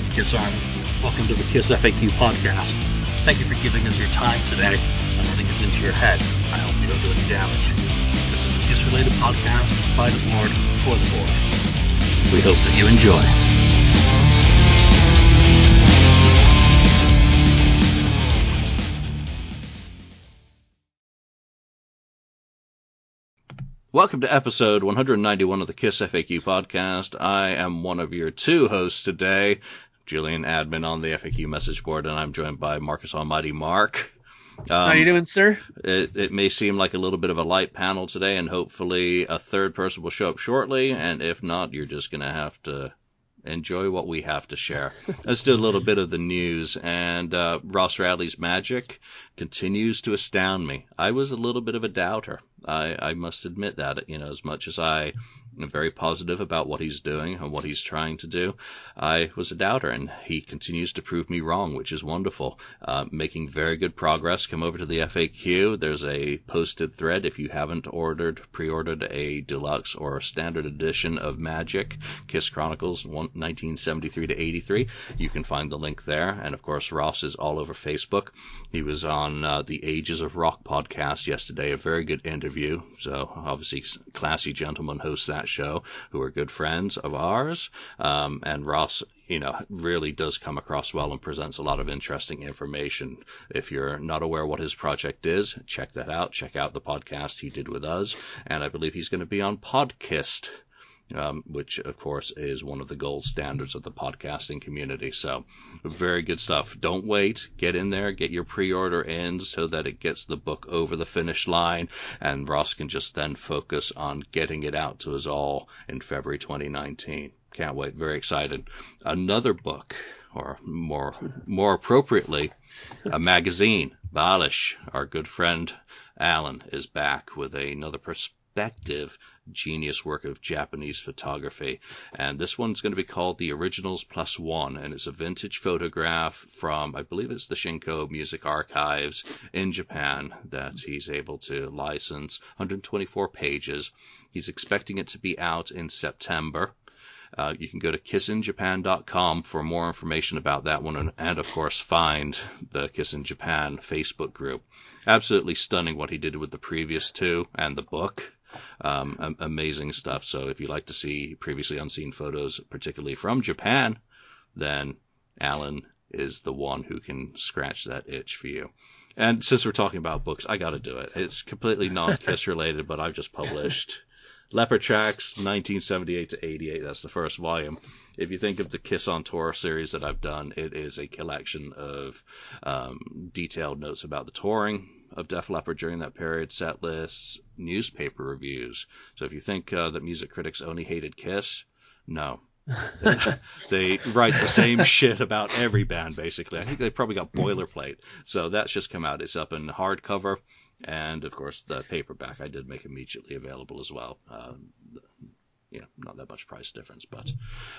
right, Kiss Army. Welcome to the Kiss FAQ podcast. Thank you for giving us your time today and letting us into your head. I hope you don't do any damage. This is a Kiss related podcast by the board for the board. We hope that you enjoy. Welcome to episode 191 of the KISS FAQ podcast. I am one of your two hosts today, Julian Admin on the FAQ message board, and I'm joined by Marcus Almighty Mark. Um, How you doing, sir? It, it, may seem like a little bit of a light panel today, and hopefully a third person will show up shortly. And if not, you're just going to have to enjoy what we have to share. Let's do a little bit of the news. And uh, Ross Radley's magic continues to astound me. I was a little bit of a doubter. I, I must admit that, you know, as much as I very positive about what he's doing and what he's trying to do, I was a doubter, and he continues to prove me wrong, which is wonderful. Uh, making very good progress. Come over to the FAQ. There's a posted thread if you haven't ordered, pre-ordered a deluxe or standard edition of Magic Kiss Chronicles 1973 to 83. You can find the link there, and of course Ross is all over Facebook. He was on uh, the Ages of Rock podcast yesterday, a very good interview. So obviously, classy gentleman host that show who are good friends of ours. Um, and Ross, you know, really does come across well and presents a lot of interesting information. If you're not aware what his project is, check that out. Check out the podcast he did with us. And I believe he's going to be on Podkist um, which of course is one of the gold standards of the podcasting community. So very good stuff. Don't wait. Get in there. Get your pre-order in so that it gets the book over the finish line, and Ross can just then focus on getting it out to us all in February 2019. Can't wait. Very excited. Another book, or more more appropriately, a magazine. Balish, our good friend Alan, is back with another perspective perspective genius work of Japanese photography. And this one's going to be called The Originals Plus One, and it's a vintage photograph from, I believe it's the Shinko Music Archives in Japan that he's able to license. 124 pages. He's expecting it to be out in September. Uh, you can go to kissinjapan.com for more information about that one, and, and, of course find the Kiss in Japan Facebook group. Absolutely stunning what he did with the previous two and the book. Um, amazing stuff. So if you like to see previously unseen photos, particularly from Japan, then Alan is the one who can scratch that itch for you. And since we're talking about books, I got to do it. It's completely non-kiss related, but I've just published Leppard Tracks 1978 to 88. That's the first volume. If you think of the Kiss on Tour series that I've done, it is a collection of um, detailed notes about the touring of Def Leppard during that period, set lists, newspaper reviews. So if you think uh, that music critics only hated Kiss, no. they write the same shit about every band basically. I think they probably got boilerplate. So that's just come out. It's up in hardcover and of course the paperback I did make immediately available as well. Uh, you know, not that much price difference. But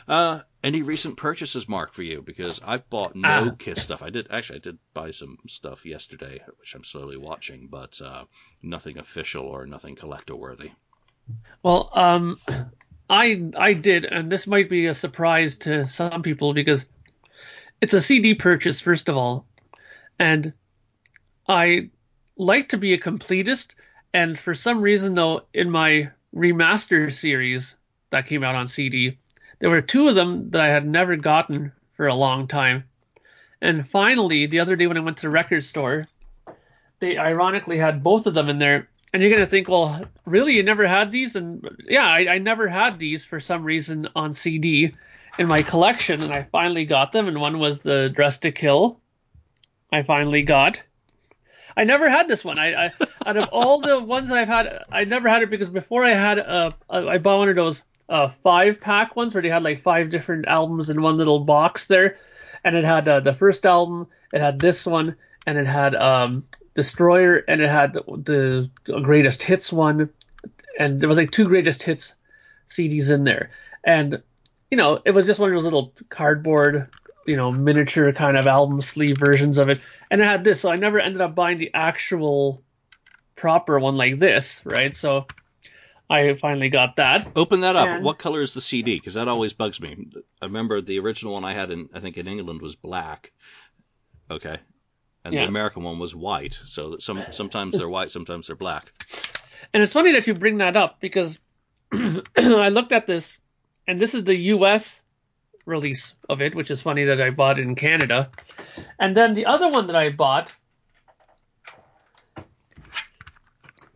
uh, any recent purchases, Mark, for you? Because I've bought no uh, Kiss stuff. I did actually, I did buy some stuff yesterday, which I'm slowly watching, but uh, nothing official or nothing collector worthy. Well, um, I I did, and this might be a surprise to some people because it's a CD purchase first of all, and I like to be a completist, and for some reason though, in my remaster series that came out on CD, there were two of them that I had never gotten for a long time. And finally, the other day when I went to the record store, they ironically had both of them in there. And you're gonna think, well, really, you never had these? And yeah, I, I never had these for some reason on CD in my collection, and I finally got them. And one was the Dress to Kill. I finally got, I never had this one. I, I out of all the ones I've had, I never had it because before I had uh, I bought one of those uh five pack ones where they had like five different albums in one little box there, and it had uh, the first album, it had this one, and it had um Destroyer, and it had the greatest hits one, and there was like two greatest hits CDs in there, and you know it was just one of those little cardboard you know miniature kind of album sleeve versions of it, and it had this. So I never ended up buying the actual proper one like this, right? So I finally got that. Open that up. And- What color is the CD? Because that always bugs me. I remember the original one I had in, I think in England was black. Okay. And Yeah. the American one was white. So some sometimes they're white, sometimes they're black. And it's funny that you bring that up because I looked at this, and this is the U.S. release of it, which is funny that I bought it in Canada. And then the other one that I bought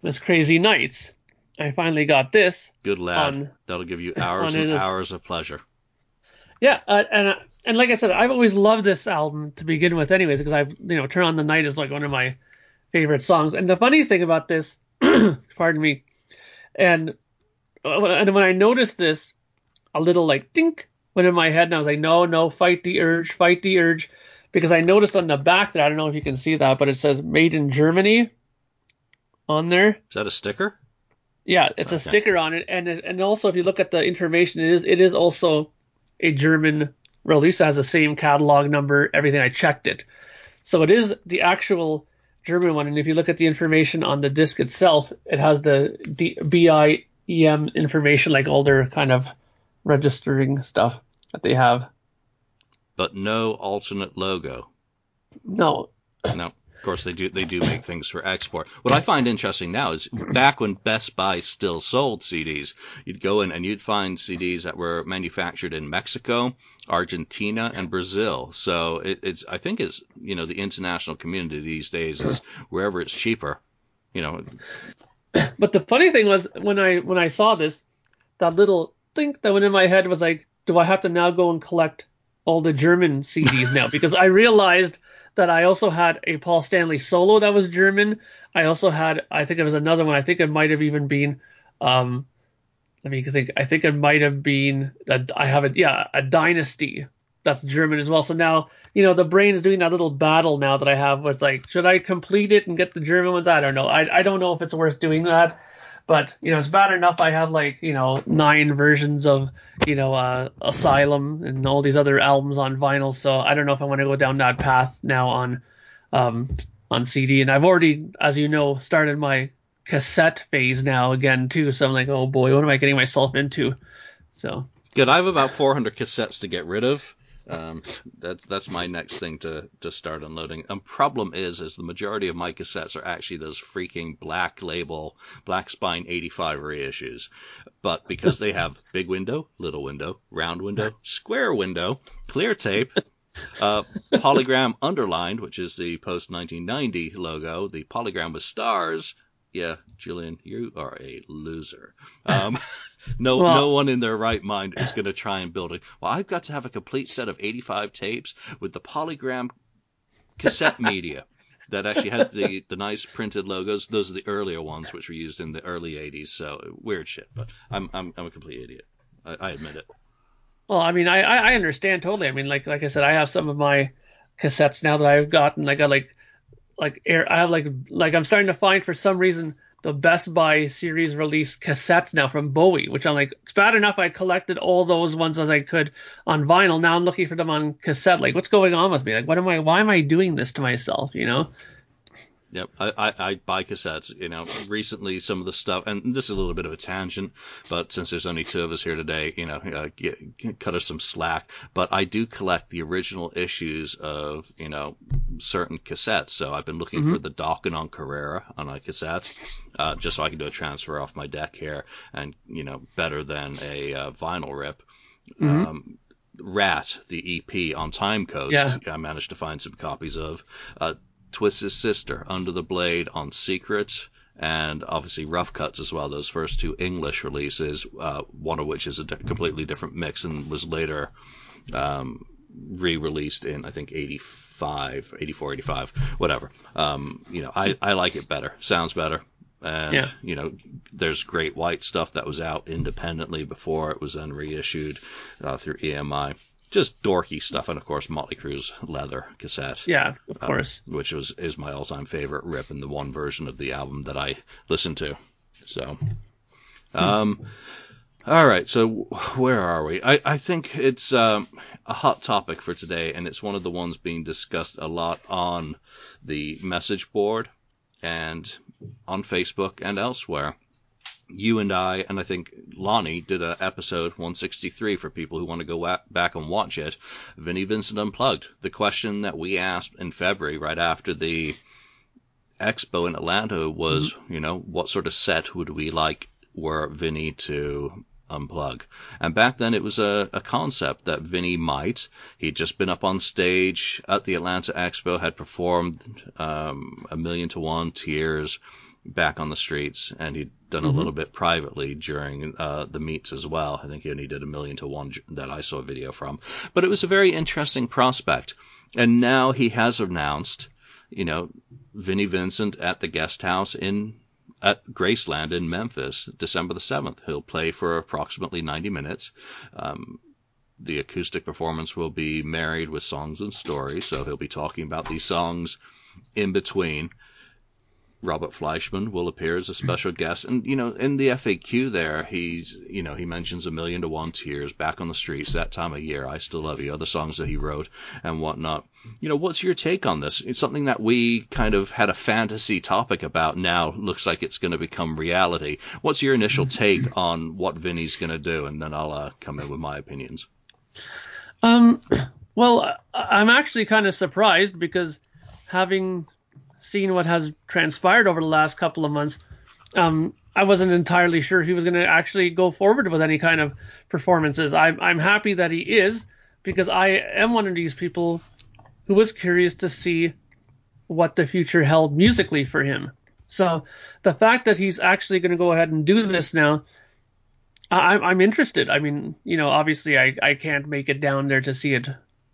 was Crazy Nights. I finally got this. Good lad. On- That'll give you hours and hours of pleasure. Yeah, uh, and uh, and like I said, I've always loved this album to begin with, anyways, because I've you know "Turn on the Night" is like one of my favorite songs. And the funny thing about this, pardon me, and uh, and when I noticed this, a little like dink went in my head, and I was like, no, no, fight the urge, fight the urge, because I noticed on the back that I don't know if you can see that, but it says "Made in Germany" on there. Is that a sticker? Yeah, it's a sticker on it, and and also if you look at the information, it is it is also a German release. It has the same catalog number, everything. I checked it, so it is the actual German one. And if you look at the information on the disc itself, it has the D- BIEM information, like all their kind of registering stuff that they have. But no alternate logo. No, No. Of course they do they do make things for export. What I find interesting now is back when Best Buy still sold CDs, you'd go in and you'd find CDs that were manufactured in Mexico, Argentina, and Brazil. So it, it's I think it's you know the international community these days is wherever it's cheaper. You know, But the funny thing was when I when I saw this, that little think that went in my head was like, do I have to now go and collect all the German CDs now? Because I realized that I also had a Paul Stanley solo that was German. I also had I think it was another one. I think it might have even been um let me think. I think it might have been I have a yeah, a dynasty that's German as well. So now, you know, the brain is doing that little battle now that I have with like, should I complete it and get the German ones? I don't know. I, I don't know if it's worth doing that. But, you know, it's bad enough I have like, you know, nine versions of, you know, uh, Asylum and all these other albums on vinyl. So I don't know if I want to go down that path now on um on CD. And I've already, as you know, started my cassette phase now again too. So I'm like, oh boy, what am I getting myself into? So good. I have about 400 cassettes to get rid of. Um, that, that's my next thing to, to start unloading. And problem is, is the majority of my cassettes are actually those freaking black label, black spine 85 reissues. But because they have big window, little window, round window, square window, clear tape, uh, polygram underlined, which is the post 1990 logo, the polygram with stars. Yeah, Julian, you are a loser. Um, no, Well- no one in their right mind is going to try and build it. Well, I've got to have a complete set of 85 tapes with the polygram cassette media that actually had the, the nice printed logos. Those are the earlier ones, which were used in the early 80s. So weird shit, but I'm I'm, I'm a complete idiot. I, I admit it. Well, I mean, I, I understand totally. I mean, like like I said, I have some of my cassettes now that I've gotten. I got like like air. I have like like I'm starting to find for some reason the Best Buy series release cassettes now from Bowie, which I'm like, it's bad enough I collected all those ones as I could on vinyl. Now I'm looking for them on cassette. Like, what's going on with me? Like, what am I? Why am I doing this to myself? You know? Yep, I, I, I buy cassettes. You know, recently some of the stuff, and this is a little bit of a tangent, but since there's only two of us here today, you know, uh, get, cut us some slack. But I do collect the original issues of, you know, certain cassettes. So I've been looking for the Dokken on Carrere on a cassette, uh, just so I can do a transfer off my deck here, and you know, better than a uh, vinyl rip. Um, Ratt, the EP on Time Coast, Yeah. I managed to find some copies of. Uh, Twisted Sister, Under the Blade on Secrets and obviously Rough Cuts as well. Those first two English releases, uh, one of which is a di- completely different mix and was later um, re-released in I think 85, 84, 85, whatever. Um, you know, I, I like it better. Sounds better. And Yeah. you know, there's Great White stuff that was out independently before it was then reissued uh, through EMI. Just dorky stuff, and of course Motley Crue's Leather cassette Yeah, of Uh, course. which was is my all-time favorite rip and the one version of the album that I listened to. So, um, all right. So where are we? I, I think it's um, a hot topic for today, and it's one of the ones being discussed a lot on the message board and on Facebook and elsewhere. You and I, and I think Lonnie did a episode 163 for people who want to go wa- back and watch it. Vinnie Vincent Unplugged. The question that we asked in February, right after the expo in Atlanta, was, mm-hmm. you know, what sort of set would we like were Vinnie to unplug? And back then it was a, a concept that Vinnie might. He'd just been up on stage at the Atlanta Expo, had performed um, a million to one tears back on the streets, and he'd done mm-hmm. a little bit privately during uh, the meets as well. I think he only did a million to one that I saw a video from. But it was a very interesting prospect. And now he has announced, you know, Vinnie Vincent at the guest house in at Graceland in Memphis, December the 7th. He'll play for approximately 90 minutes. Um, the acoustic performance will be married with songs and stories, so he'll be talking about these songs in between. Robert Fleischman will appear as a special guest. And, you know, in the FAQ there, he's, you know, he mentions a million to one tears back on the streets that time of year. I still love you. Other songs that he wrote and whatnot. You know, what's your take on this? It's something that we kind of had a fantasy topic about now looks like it's going to become reality. What's your initial take on what Vinnie's going to do? And then I'll uh, come in with my opinions. Um, well, I'm actually kind of surprised because having seen what has transpired over the last couple of months, um, I wasn't entirely sure he was going to actually go forward with any kind of performances. I'm, I'm happy that he is because I am one of these people who was curious to see what the future held musically for him. So the fact that he's actually going to go ahead and do this now, I'm, I'm interested. I mean, you know, obviously I, I can't make it down there to see it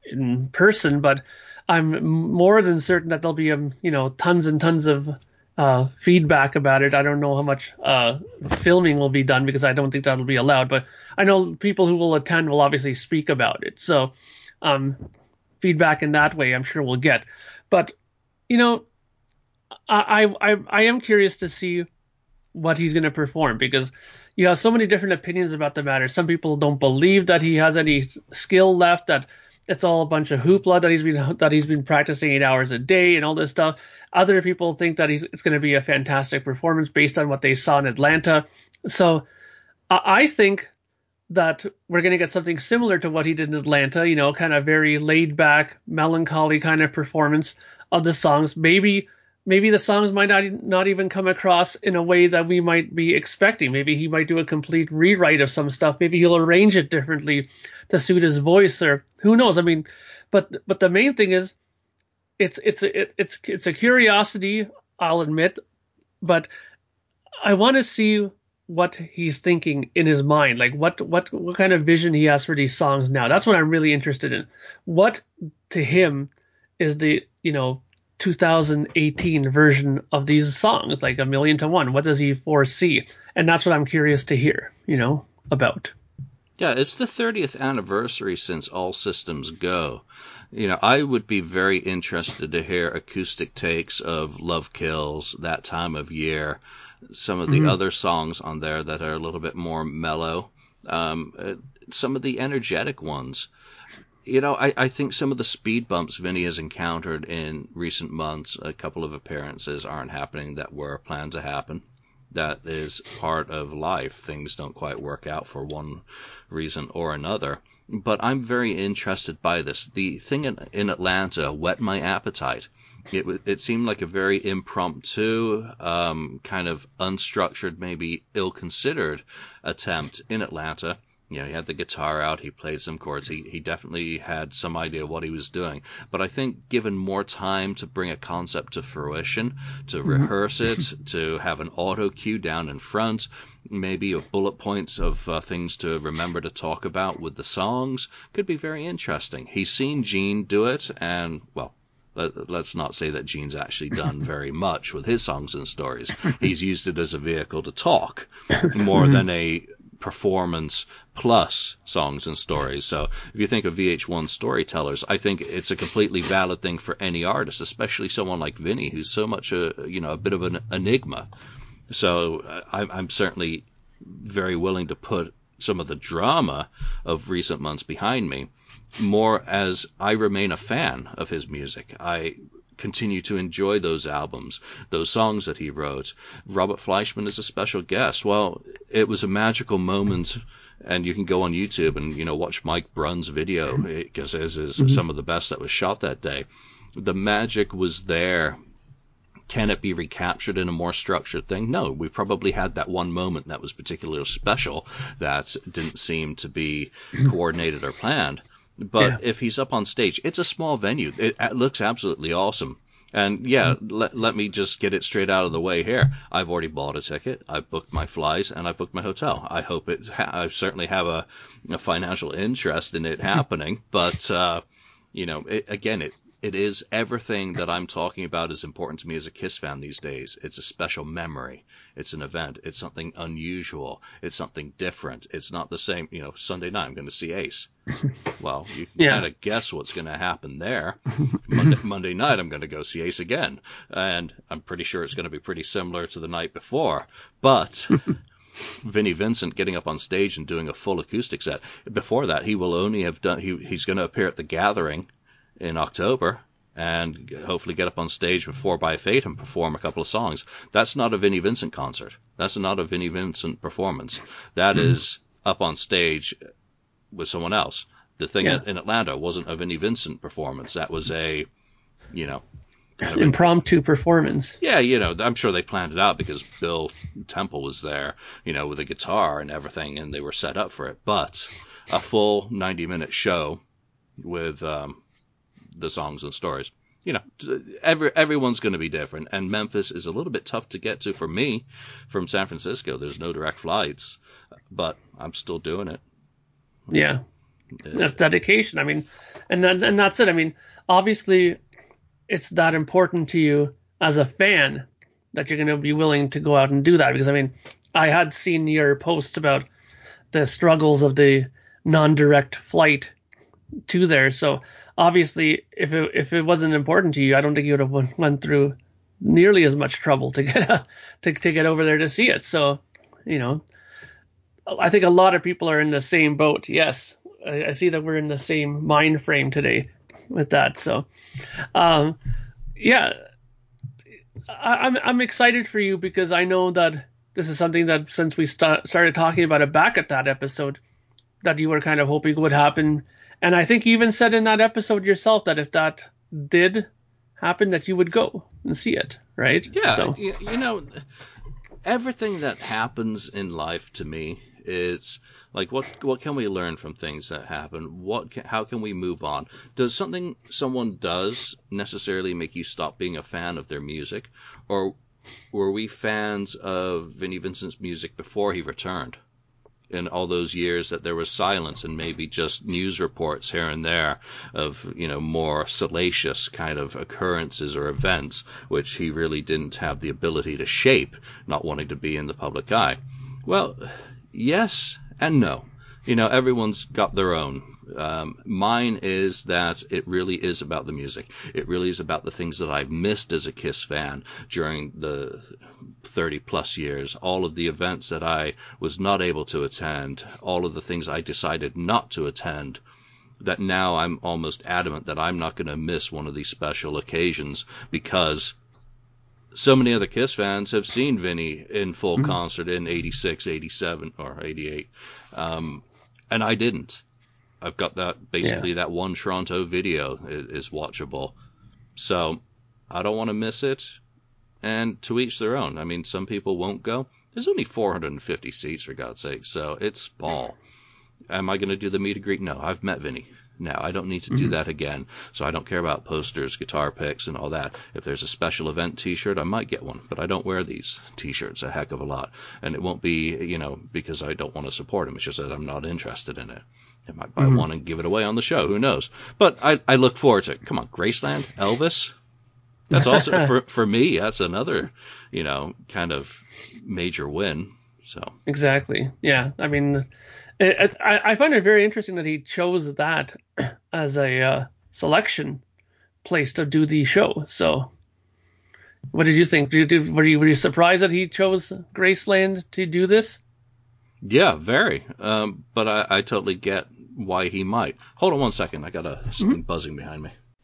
in person, but I'm more than certain that there'll be um, you know tons and tons of uh, feedback about it. I don't know how much uh, filming will be done because I don't think that'll be allowed. But I know people who will attend will obviously speak about it. So um, feedback in that way, I'm sure we'll get. But you know, I I I am curious to see what he's going to perform because you have so many different opinions about the matter. Some people don't believe that he has any skill left. That it's all a bunch of hoopla that he's been that he's been practicing eight hours a day and all this stuff. Other people think that he's it's going to be a fantastic performance based on what they saw in Atlanta. So I think that we're going to get something similar to what he did in Atlanta. You know, kind of very laid back, melancholy kind of performance of the songs. Maybe maybe the songs might not not even come across in a way that we might be expecting. Maybe he might do a complete rewrite of some stuff. Maybe he'll arrange it differently to suit his voice, or who knows? I mean, but but the main thing is, it's it's it, it's it's a curiosity. I'll admit, but I want to see what he's thinking in his mind like what what what kind of vision he has for these songs now that's what i'm really interested in what to him is the you know 2018 version of these songs, like a million to one? What does he foresee? And that's what I'm curious to hear, you know, about. Yeah, it's the 30th anniversary since All Systems Go. You know, I would be very interested to hear acoustic takes of Love Kills, that time of year, some of the mm-hmm. other songs on there that are a little bit more mellow, um, uh, some of the energetic ones you know, I, I think some of the speed bumps Vinnie has encountered in recent months, a couple of appearances aren't happening that were planned to happen. That is part of life. Things don't quite work out for one reason or another. But I'm very interested by this. The thing in, in Atlanta whet my appetite. It, it seemed like a very impromptu, um, kind of unstructured, maybe ill-considered attempt in Atlanta you know, he had the guitar out, he played some chords, he, he definitely had some idea what he was doing. But I think given more time to bring a concept to fruition, to mm-hmm. rehearse it, to have an auto cue down in front, maybe a bullet points of uh, things to remember to talk about with the songs, could be very interesting. He's seen Gene do it, and, well, let, us not say that Gene's actually done very much with his songs and stories. He's used it as a vehicle to talk more mm-hmm. than a performance plus songs and stories. So if you think of VH1 storytellers, I think it's a completely valid thing for any artist, especially someone like Vinnie, who's so much a you know a bit of an enigma. So uh, I'm certainly very willing to put some of the drama of recent months behind me, more as I remain a fan of his music. I continue to enjoy those albums, those songs that he wrote. Robert Fleischman is a special guest. Well, it was a magical moment and you can go on YouTube and you know watch Mike Brunn's video because it is, is mm-hmm. some of the best that was shot that day. The magic was there. Can it be recaptured in a more structured thing? No, we probably had that one moment that was particularly special that didn't seem to be coordinated or planned. But yeah. if he's up on stage, it's a small venue. It, it looks absolutely awesome. And yeah, mm-hmm. let, let me just get it straight out of the way here. I've already bought a ticket. I've booked my flies, and I booked my hotel. I hope it. Ha- I certainly have a, a, financial interest in it happening. but uh, you know, it, again, it it is everything that I'm talking about is important to me as a Kiss fan these days. It's a special memory. It's an event. It's something unusual. It's something different. It's not the same. You know, Sunday night I'm going to see Ace. well, you can yeah. kind of guess what's going to happen there. Monday, Monday night I'm going to go see Ace again, and I'm pretty sure it's going to be pretty similar to the night before. But Vinnie Vincent getting up on stage and doing a full acoustic set. Before that, he will only have done. He, he's going to appear at the Gathering in October and hopefully get up on stage with 4 by Fate and perform a couple of songs. That's not a Vinnie Vincent concert. That's not a Vinnie Vincent performance. That mm. is up on stage with someone else. The thing yeah. in Atlanta wasn't a Vinnie Vincent performance. That was a, you know, kind of impromptu a, performance. Yeah, you know, I'm sure they planned it out because Bill Temple was there, you know, with a guitar and everything, and they were set up for it. But a full 90 minute show with um, the songs and stories. You know, every everyone's going to be different, and Memphis is a little bit tough to get to for me from San Francisco. There's no direct flights, but I'm still doing it. Yeah, that's dedication. I mean, and then, and that's it. I mean, obviously, it's that important to you as a fan that you're going to be willing to go out and do that. Because I mean, I had seen your posts about the struggles of the non-direct flight to there. So obviously, if it if it wasn't important to you, I don't think you would have went through nearly as much trouble to get a, to to get over there to see it. So, you know, I think a lot of people are in the same boat. Yes, I, I see that we're in the same mind frame today with that. So, um, yeah, I, I'm I'm excited for you because I know that this is something that since we st- started talking about it back at that episode, that you were kind of hoping would happen and I think you even said in that episode yourself that if that did happen, that you would go and see it, right? Yeah. So. You, you know, everything that happens in life to me is like what what can we learn from things that happen? What can, how can we move on? Does something someone does necessarily make you stop being a fan of their music, or were we fans of Vinnie Vincent's music before he returned? In all those years that there was silence and maybe just news reports here and there of you know more salacious kind of occurrences or events which he really didn't have the ability to shape not wanting to be in the public eye. Well yes and no you know everyone's got their own um, mine is that it really is about the music. It really is about the things that I've missed as a Kiss fan during the 30 plus years, all of the events that I was not able to attend, all of the things I decided not to attend that now I'm almost adamant that I'm not going to miss one of these special occasions because so many other Kiss fans have seen Vinnie in full mm-hmm. concert in 86, 87, or 88. Um, and I didn't. I've got that basically yeah. that one Toronto video is, is watchable. So I don't want to miss it. And to each their own. I mean, some people won't go. There's only 450 seats for God's sake, so it's small. Am I going to do the meet and greet? No, I've met Vinnie. Now I don't need to do mm-hmm. that again, so I don't care about posters, guitar picks, and all that. If there's a special event T-shirt, I might get one, but I don't wear these T-shirts a heck of a lot, and it won't be, you know, because I don't want to support him. It's just that I'm not interested in it. I might buy mm-hmm. one and give it away on the show. Who knows? But I, I look forward to it. Come on, Graceland, Elvis. That's also for for me. That's another, you know, kind of major win. So exactly, yeah. I mean, it, I I find it very interesting that he chose that as a uh, selection place to do the show. So, what did you think? Did you, were you were you surprised that he chose Graceland to do this? Yeah, very. Um, but I, I totally get why he might. Hold on one second. I got a something mm-hmm. buzzing behind me.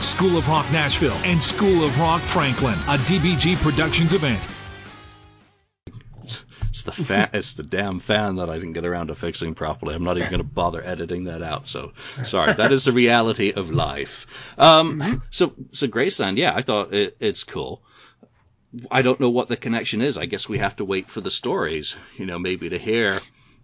School of Rock Nashville, and School of Rock Franklin, a DBG Productions event. It's the fan, it's the damn fan that I didn't get around to fixing properly. I'm not even going to bother editing that out. So sorry. That is the reality of life. Um, so so Graceland, yeah, I thought it, it's cool. I don't know what the connection is. I guess we have to wait for the stories, you know, maybe to hear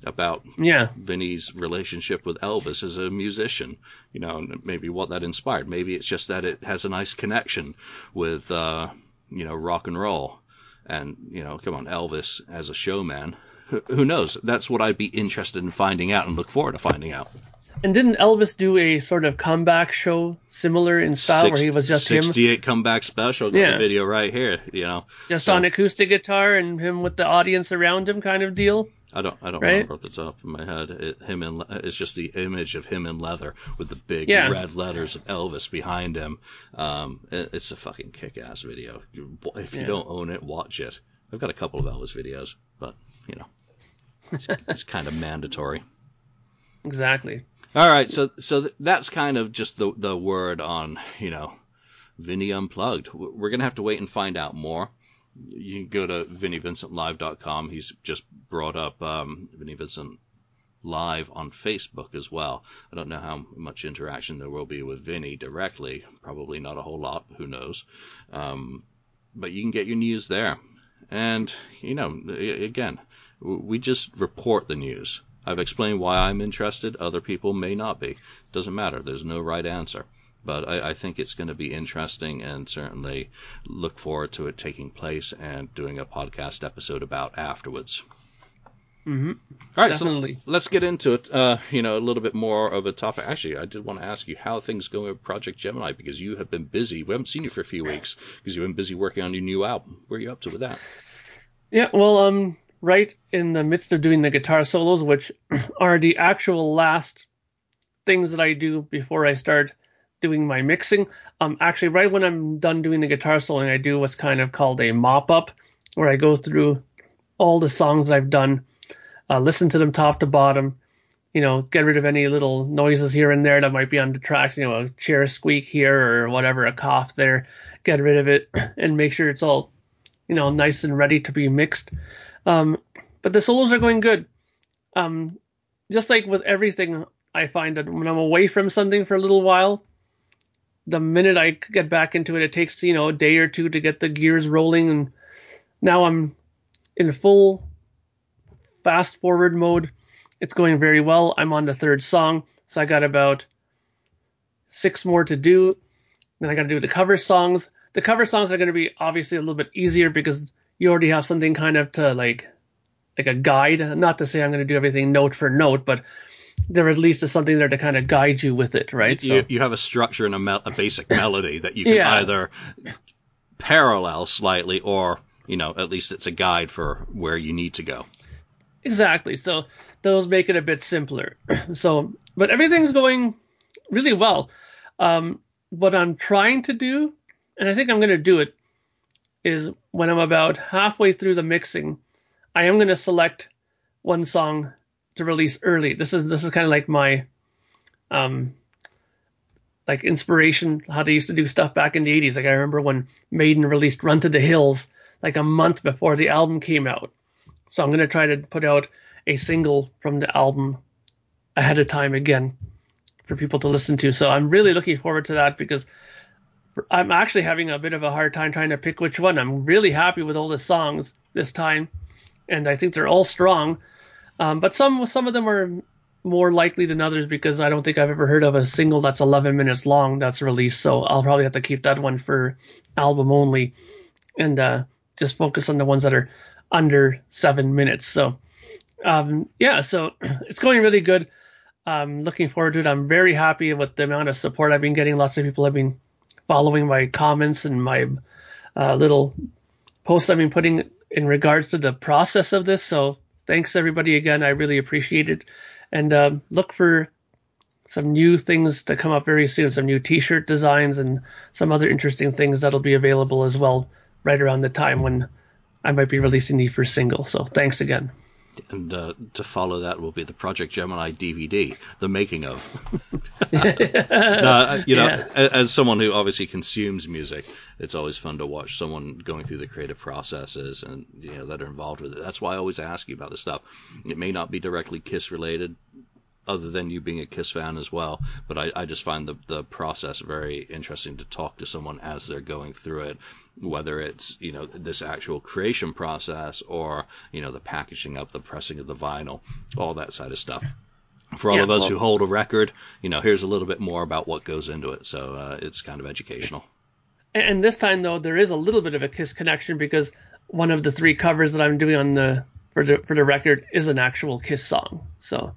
about Yeah. Vinnie's relationship with Elvis as a musician, you know, and maybe what that inspired. Maybe it's just that it has a nice connection with, uh, you know, rock and roll. And, you know, come on, Elvis as a showman. Who, who knows? That's what I'd be interested in finding out and look forward to finding out. And didn't Elvis do a sort of comeback show similar in style where he was just him 68 comeback special. Got Yeah. the video right here, you know. just So- on acoustic guitar and him with the audience around him kind of deal? I don't I don't Right? remember off the top of my head. It, him in it's just the image of him in leather with the big Yeah. red letters of Elvis behind him. Um, it, it's a fucking kick-ass video. If you Yeah. don't own it, watch it. I've got a couple of Elvis videos, but you know, it's, it's kind of mandatory. Exactly. All right, so so that's kind of just the the word on you know, Vinnie Unplugged. We're gonna have to wait and find out more. You can go to VinnieVincentLive.com. He's just brought up um, Vinnie Vincent Live on Facebook as well. I don't know how much interaction there will be with Vinnie directly. Probably not a whole lot. Who knows? Um, but you can get your news there. And you know, again, we just report the news. I've explained why I'm interested. Other people may not be. Doesn't matter. There's no right answer. But I, I think it's going to be interesting and certainly look forward to it taking place and doing a podcast episode about afterwards. Mm-hmm. All right, Definitely. so let's get into it. Uh, you know, a little bit more of a topic. Actually, I did want to ask you how things going with Project Gemini because you have been busy. We haven't seen you for a few weeks because you've been busy working on your new album. Where are you up to with that? Yeah, well, um, right in the midst of doing the guitar solos, which are the actual last things that I do before I start doing my mixing. Um, actually, right when I'm done doing the guitar soloing, I do what's kind of called a mop up, where I go through all the songs I've done, uh, listen to them top to bottom, you know, get rid of any little noises here and there that might be on the tracks, you know, a chair squeak here or whatever, a cough there, get rid of it and make sure it's all, you know, nice and ready to be mixed. Um, but the solos are going good. Um, just like with everything, I find that when I'm away from something for a little while, the minute I get back into it, it takes you know a day or two to get the gears rolling, and now I'm in full fast forward mode. It's going very well. I'm on the third song, so I got about six more to do. Then I got to do the cover songs. The cover songs are going to be obviously a little bit easier because you already have something kind of to like like a guide. Not to say I'm going to do everything note for note, but there at least is something there to kind of guide you with it, right? You, you have a structure and a, mel- a basic melody that you can Yeah. either parallel slightly or, you know, at least it's a guide for where you need to go. Exactly. So those make it a bit simpler. so, but everything's going really well. Um, what I'm trying to do, and I think I'm going to do it, is when I'm about halfway through the mixing, I am going to select one song to release early. This is this is kind of like my um like inspiration how they used to do stuff back in the 80s. Like I remember when Maiden released Run to the Hills like a month before the album came out. So I'm going to try to put out a single from the album ahead of time again for people to listen to. So I'm really looking forward to that because I'm actually having a bit of a hard time trying to pick which one. I'm really happy with all the songs this time, and I think they're all strong. Um, but some some of them are more likely than others because I don't think I've ever heard of a single that's 11 minutes long that's released. So I'll probably have to keep that one for album only, and uh, just focus on the ones that are under seven minutes. So um, yeah, so it's going really good. I'm looking forward to it. I'm very happy with the amount of support I've been getting. Lots of people have been following my comments and my uh, little posts I've been putting in regards to the process of this. So thanks everybody again. I really appreciate it. And um, look for some new things to come up very soon. Some new T-shirt designs and some other interesting things that'll be available as well right around the time when I might be releasing the first single. So thanks again and uh, to follow that will be the Project Gemini DVD, the making of. no, you know, yeah. as someone who obviously consumes music, it's always fun to watch someone going through the creative processes and you know that are involved with it. That's why I always ask you about this stuff. It may not be directly Kiss related, other than you being a Kiss fan as well. But I, I just find the, the process very interesting to talk to someone as they're going through it, whether it's, you know, this actual creation process or, you know, the packaging up, the pressing of the vinyl, all that side of stuff. For all yeah, of us well, who hold a record, you know, here's a little bit more about what goes into it. So uh, it's kind of educational. And this time, though, there is a little bit of a Kiss connection because one of the three covers that I'm doing on the for the for the record is an actual Kiss song. So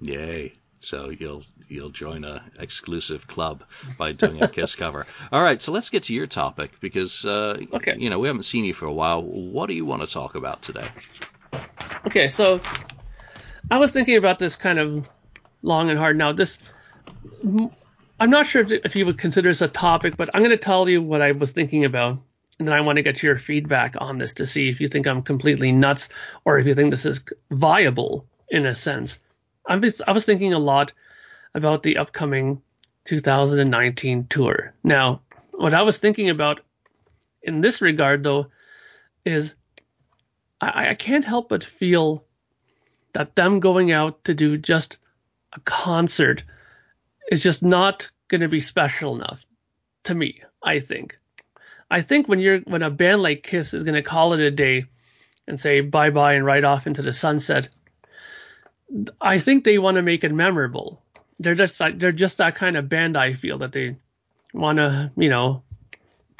Yay. So you'll you'll join a exclusive club by doing a Kiss cover. All right, so let's get to your topic because uh, okay. you know we haven't seen you for a while. What do you want to talk about today? Okay, so I was thinking about this kind of long and hard. Now this, I'm not sure if, if you would consider this a topic, but I'm going to tell you what I was thinking about, and then I want to get your feedback on this to see if you think I'm completely nuts or if you think this is viable in a sense. I was, I was thinking a lot about the upcoming 2019 tour. Now, what I was thinking about in this regard, though, is I, I can't help but feel that them going out to do just a concert is just not going to be special enough to me. I think. I think when you're when a band like Kiss is going to call it a day and say bye bye and ride off into the sunset, I think they want to make it memorable. They're just like they're just that kind of band. I feel that they want to, you know,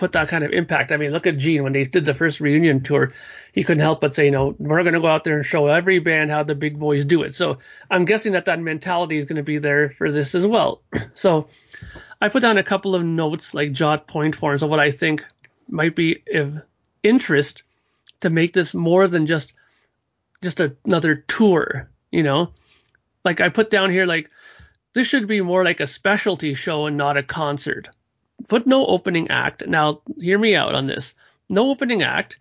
put that kind of impact. I mean, look at Gene when they did the first reunion tour. He couldn't help but say, you know, we're going to go out there and show every band how the big boys do it. So I'm guessing that that mentality is going to be there for this as well. So I put down a couple of notes, like jot point forms, of what I think might be of interest to make this more than just just another tour you know, like I put down here, like this should be more like a specialty show and not a concert. Put no opening act. Now, hear me out on this. No opening act,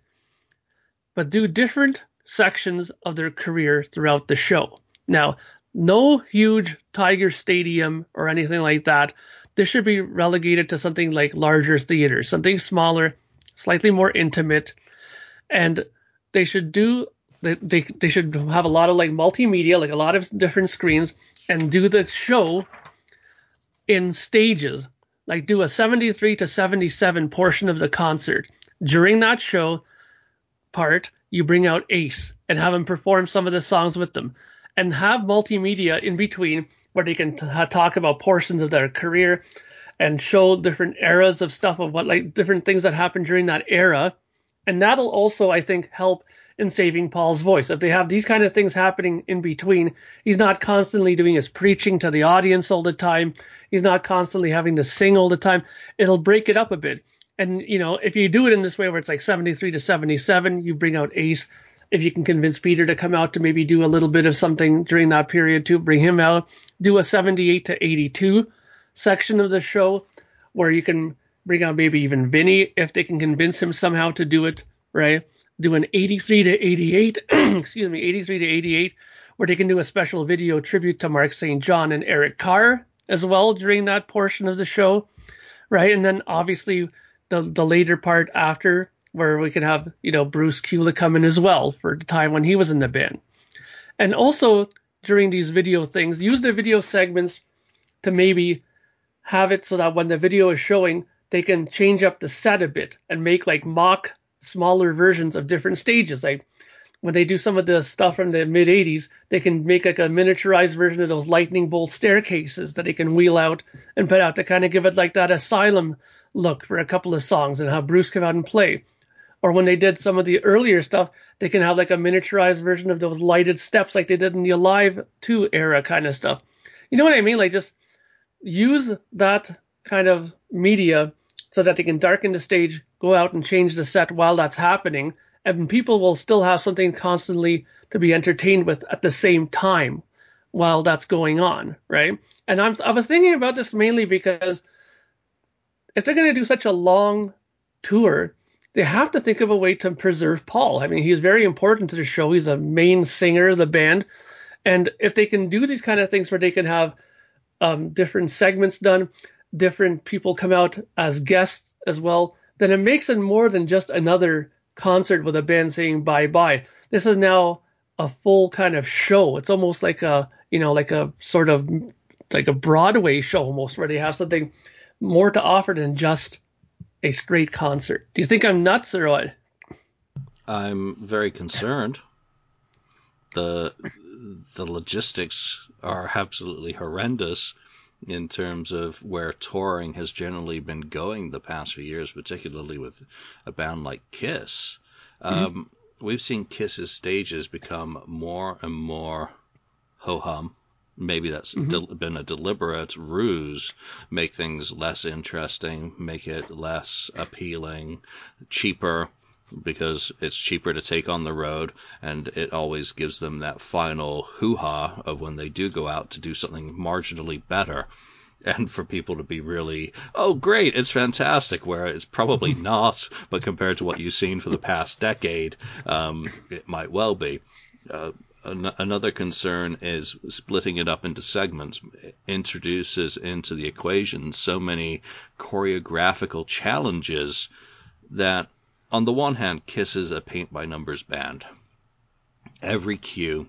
but do different sections of their career throughout the show. Now, no huge Tiger Stadium or anything like that. This should be relegated to something like larger theaters, something smaller, slightly more intimate, and they should do they, they, they should have a lot of like multimedia, like a lot of different screens, and do the show in stages. Like do a 73 to 77 portion of the concert. During that show part, you bring out Ace and have him perform some of the songs with them, and have multimedia in between where they can t- talk about portions of their career and show different eras of stuff of what like different things that happened during that era. And that'll also, I think, help in saving Paul's voice. If they have these kind of things happening in between, he's not constantly doing his preaching to the audience all the time. He's not constantly having to sing all the time. It'll break it up a bit. And you know, if you do it in this way where it's like 73 to 77, you bring out Ace. If you can convince Peter to come out to maybe do a little bit of something during that period to bring him out. Do a 78 to 82 section of the show where you can bring out maybe even Vinnie if they can convince him somehow to do it, right? Do an 83 to 88, excuse me, 83 to 88, where they can do a special video tribute to Mark St. John and Eric Carr as well during that portion of the show, right? And then obviously the the later part after where we could have you know Bruce Kulick come in as well for the time when he was in the band, and also during these video things, use the video segments to maybe have it so that when the video is showing, they can change up the set a bit and make like mock smaller versions of different stages. Like when they do some of the stuff from the mid 80s, they can make like a miniaturized version of those lightning bolt staircases that they can wheel out and put out to kind of give it like that asylum look for a couple of songs and have Bruce come out and play. Or when they did some of the earlier stuff, they can have like a miniaturized version of those lighted steps like they did in the Alive 2 era kind of stuff. You know what I mean? Like just use that kind of media so that they can darken the stage, go out and change the set while that's happening, and people will still have something constantly to be entertained with at the same time while that's going on, right? And I'm, I was thinking about this mainly because if they're going to do such a long tour, they have to think of a way to preserve Paul. I mean, he's very important to the show. He's a main singer of the band. And if they can do these kind of things where they can have um, different segments done, different people come out as guests as well, then it makes it more than just another concert with a band saying bye bye. This is now a full kind of show. It's almost like a you know like a sort of like a Broadway show almost where they have something more to offer than just a straight concert. Do you think I'm nuts or what? I'm very concerned. The the logistics are absolutely horrendous in terms of where touring has generally been going the past few years, particularly with a band like Kiss. Mm-hmm. Um, we've seen Kiss's stages become more and more ho hum. Maybe that's mm-hmm. de- been a deliberate ruse, make things less interesting, make it less appealing, cheaper, because it's cheaper to take on the road and it always gives them that final hoo ha of when they do go out to do something marginally better and for people to be really, oh, great, it's fantastic, where it's probably not, but compared to what you've seen for the past decade, um, it might well be. Uh, an- another concern is splitting it up into segments it introduces into the equation so many choreographical challenges that on the one hand, Kiss is a paint by numbers band. Every cue,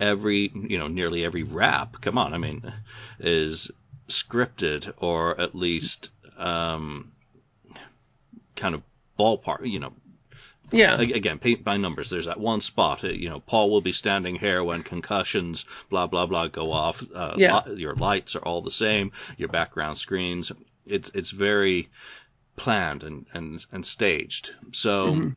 every, you know, nearly every rap, come on, I mean, is scripted or at least um, kind of ballpark, you know. Yeah. Again, paint by numbers. There's that one spot. Uh, you know, Paul will be standing here when concussions, blah blah blah, go off. Uh, yeah. Li- your lights are all the same. Your background screens. It's it's very planned and, and, and staged. So mm-hmm.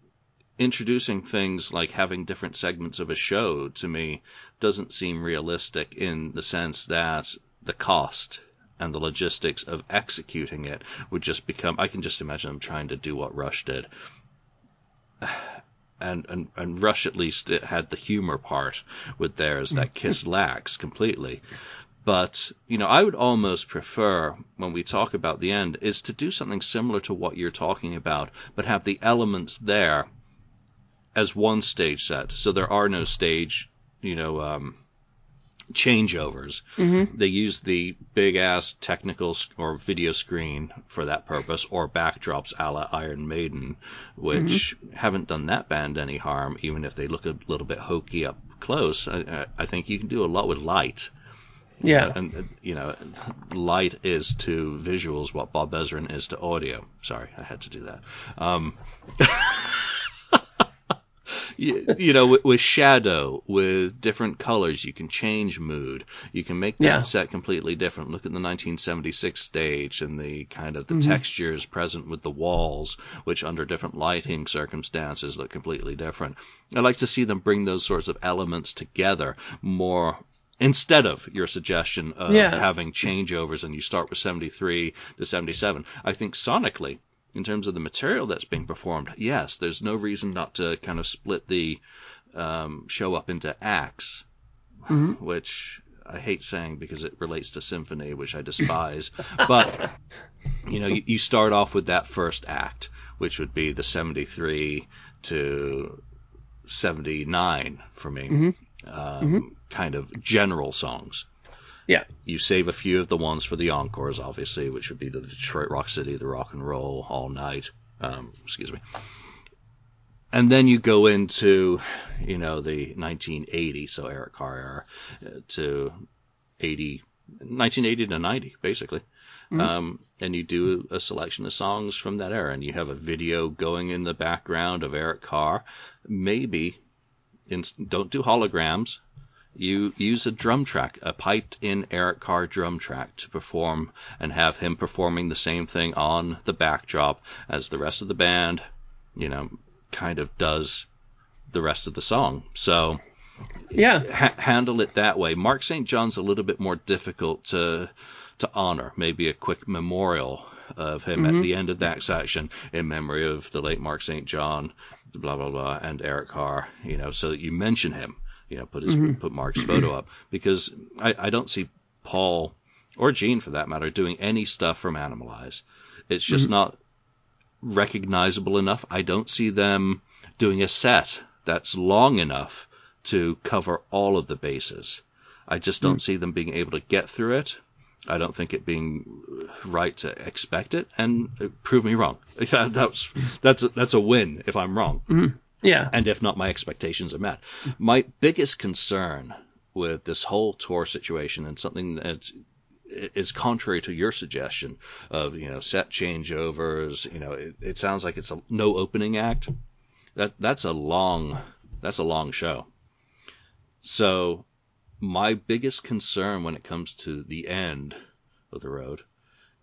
introducing things like having different segments of a show to me doesn't seem realistic in the sense that the cost and the logistics of executing it would just become I can just imagine them trying to do what Rush did. And, and, and Rush at least it had the humor part with theirs that Kiss lacks completely. But, you know, I would almost prefer, when we talk about the end, is to do something similar to what you're talking about, but have the elements there as one stage set. So there are no stage, you know, um, changeovers. Mm-hmm. They use the big ass technical or video screen for that purpose, or backdrops a la Iron Maiden, which mm-hmm. haven't done that band any harm, even if they look a little bit hokey up close. I, I think you can do a lot with light. Yeah. And, you know, light is to visuals what Bob Ezrin is to audio. Sorry, I had to do that. Um, you, you, know, with, with, shadow, with different colors, you can change mood. You can make that yeah. set completely different. Look at the 1976 stage and the kind of the mm-hmm. textures present with the walls, which under different lighting circumstances look completely different. I like to see them bring those sorts of elements together more instead of your suggestion of yeah. having changeovers and you start with 73 to 77. I think sonically, in terms of the material that's being performed, yes, there's no reason not to kind of split the um, show up into acts, mm-hmm. which I hate saying because it relates to symphony, which I despise. but you know, you, you, start off with that first act, which would be the 73 to 79 for me. Mm-hmm um, mm-hmm. kind of general songs. Yeah. You save a few of the ones for the encores, obviously, which would be the Detroit Rock City, the Rock and Roll, All Night. Um, excuse me. And then you go into, you know, the 1980, so Eric Carr era, uh, to 80, 1980 to 90, basically. Um, and you do a selection of songs from that era, and you have a video going in the background of Eric Carr. Maybe, in, don't do holograms. You use a drum track, a piped in Eric Carr drum track to perform, and have him performing the same thing on the backdrop as the rest of the band, you know, kind of does the rest of the song. So Yeah. ha- handle it that way. Mark St. John's a little bit more difficult to to honor. Maybe a quick memorial of him at mm-hmm. the end of that section in memory of the late Mark St. John, blah blah blah, and Eric Carr. You know, so that you mention him. You know, put his mm-hmm. put Mark's photo up because I, I don't see Paul or Gene for that matter doing any stuff from Animalize. It's just mm-hmm. not recognizable enough. I don't see them doing a set that's long enough to cover all of the bases. I just don't mm. see them being able to get through it. I don't think it being right to expect it, and prove me wrong. Yeah, That's that's a, that's a win if I'm wrong, mm-hmm. Yeah. and if not, my expectations are met. My biggest concern with this whole tour situation, and something that is contrary to your suggestion of you know set changeovers, you know, it, it sounds like it's a no opening act. That that's a long that's a long show. So my biggest concern when it comes to the end of the road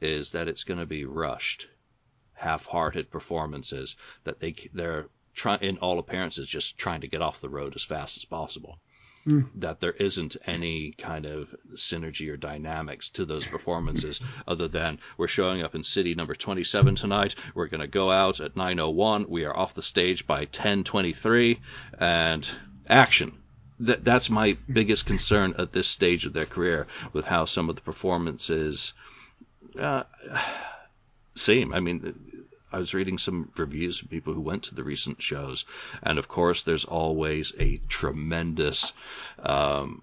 is that it's going to be rushed, half-hearted performances that they they're trying in all appearances just trying to get off the road as fast as possible. Hmm. That there isn't any kind of synergy or dynamics to those performances other than we're showing up in city number 27 tonight. We're going to go out at 9:01. We are off the stage by 10:23 and action that that's my biggest concern at this stage of their career with how some of the performances uh, seem. I mean, I was reading some reviews from people who went to the recent shows, and of course, there's always a tremendous um,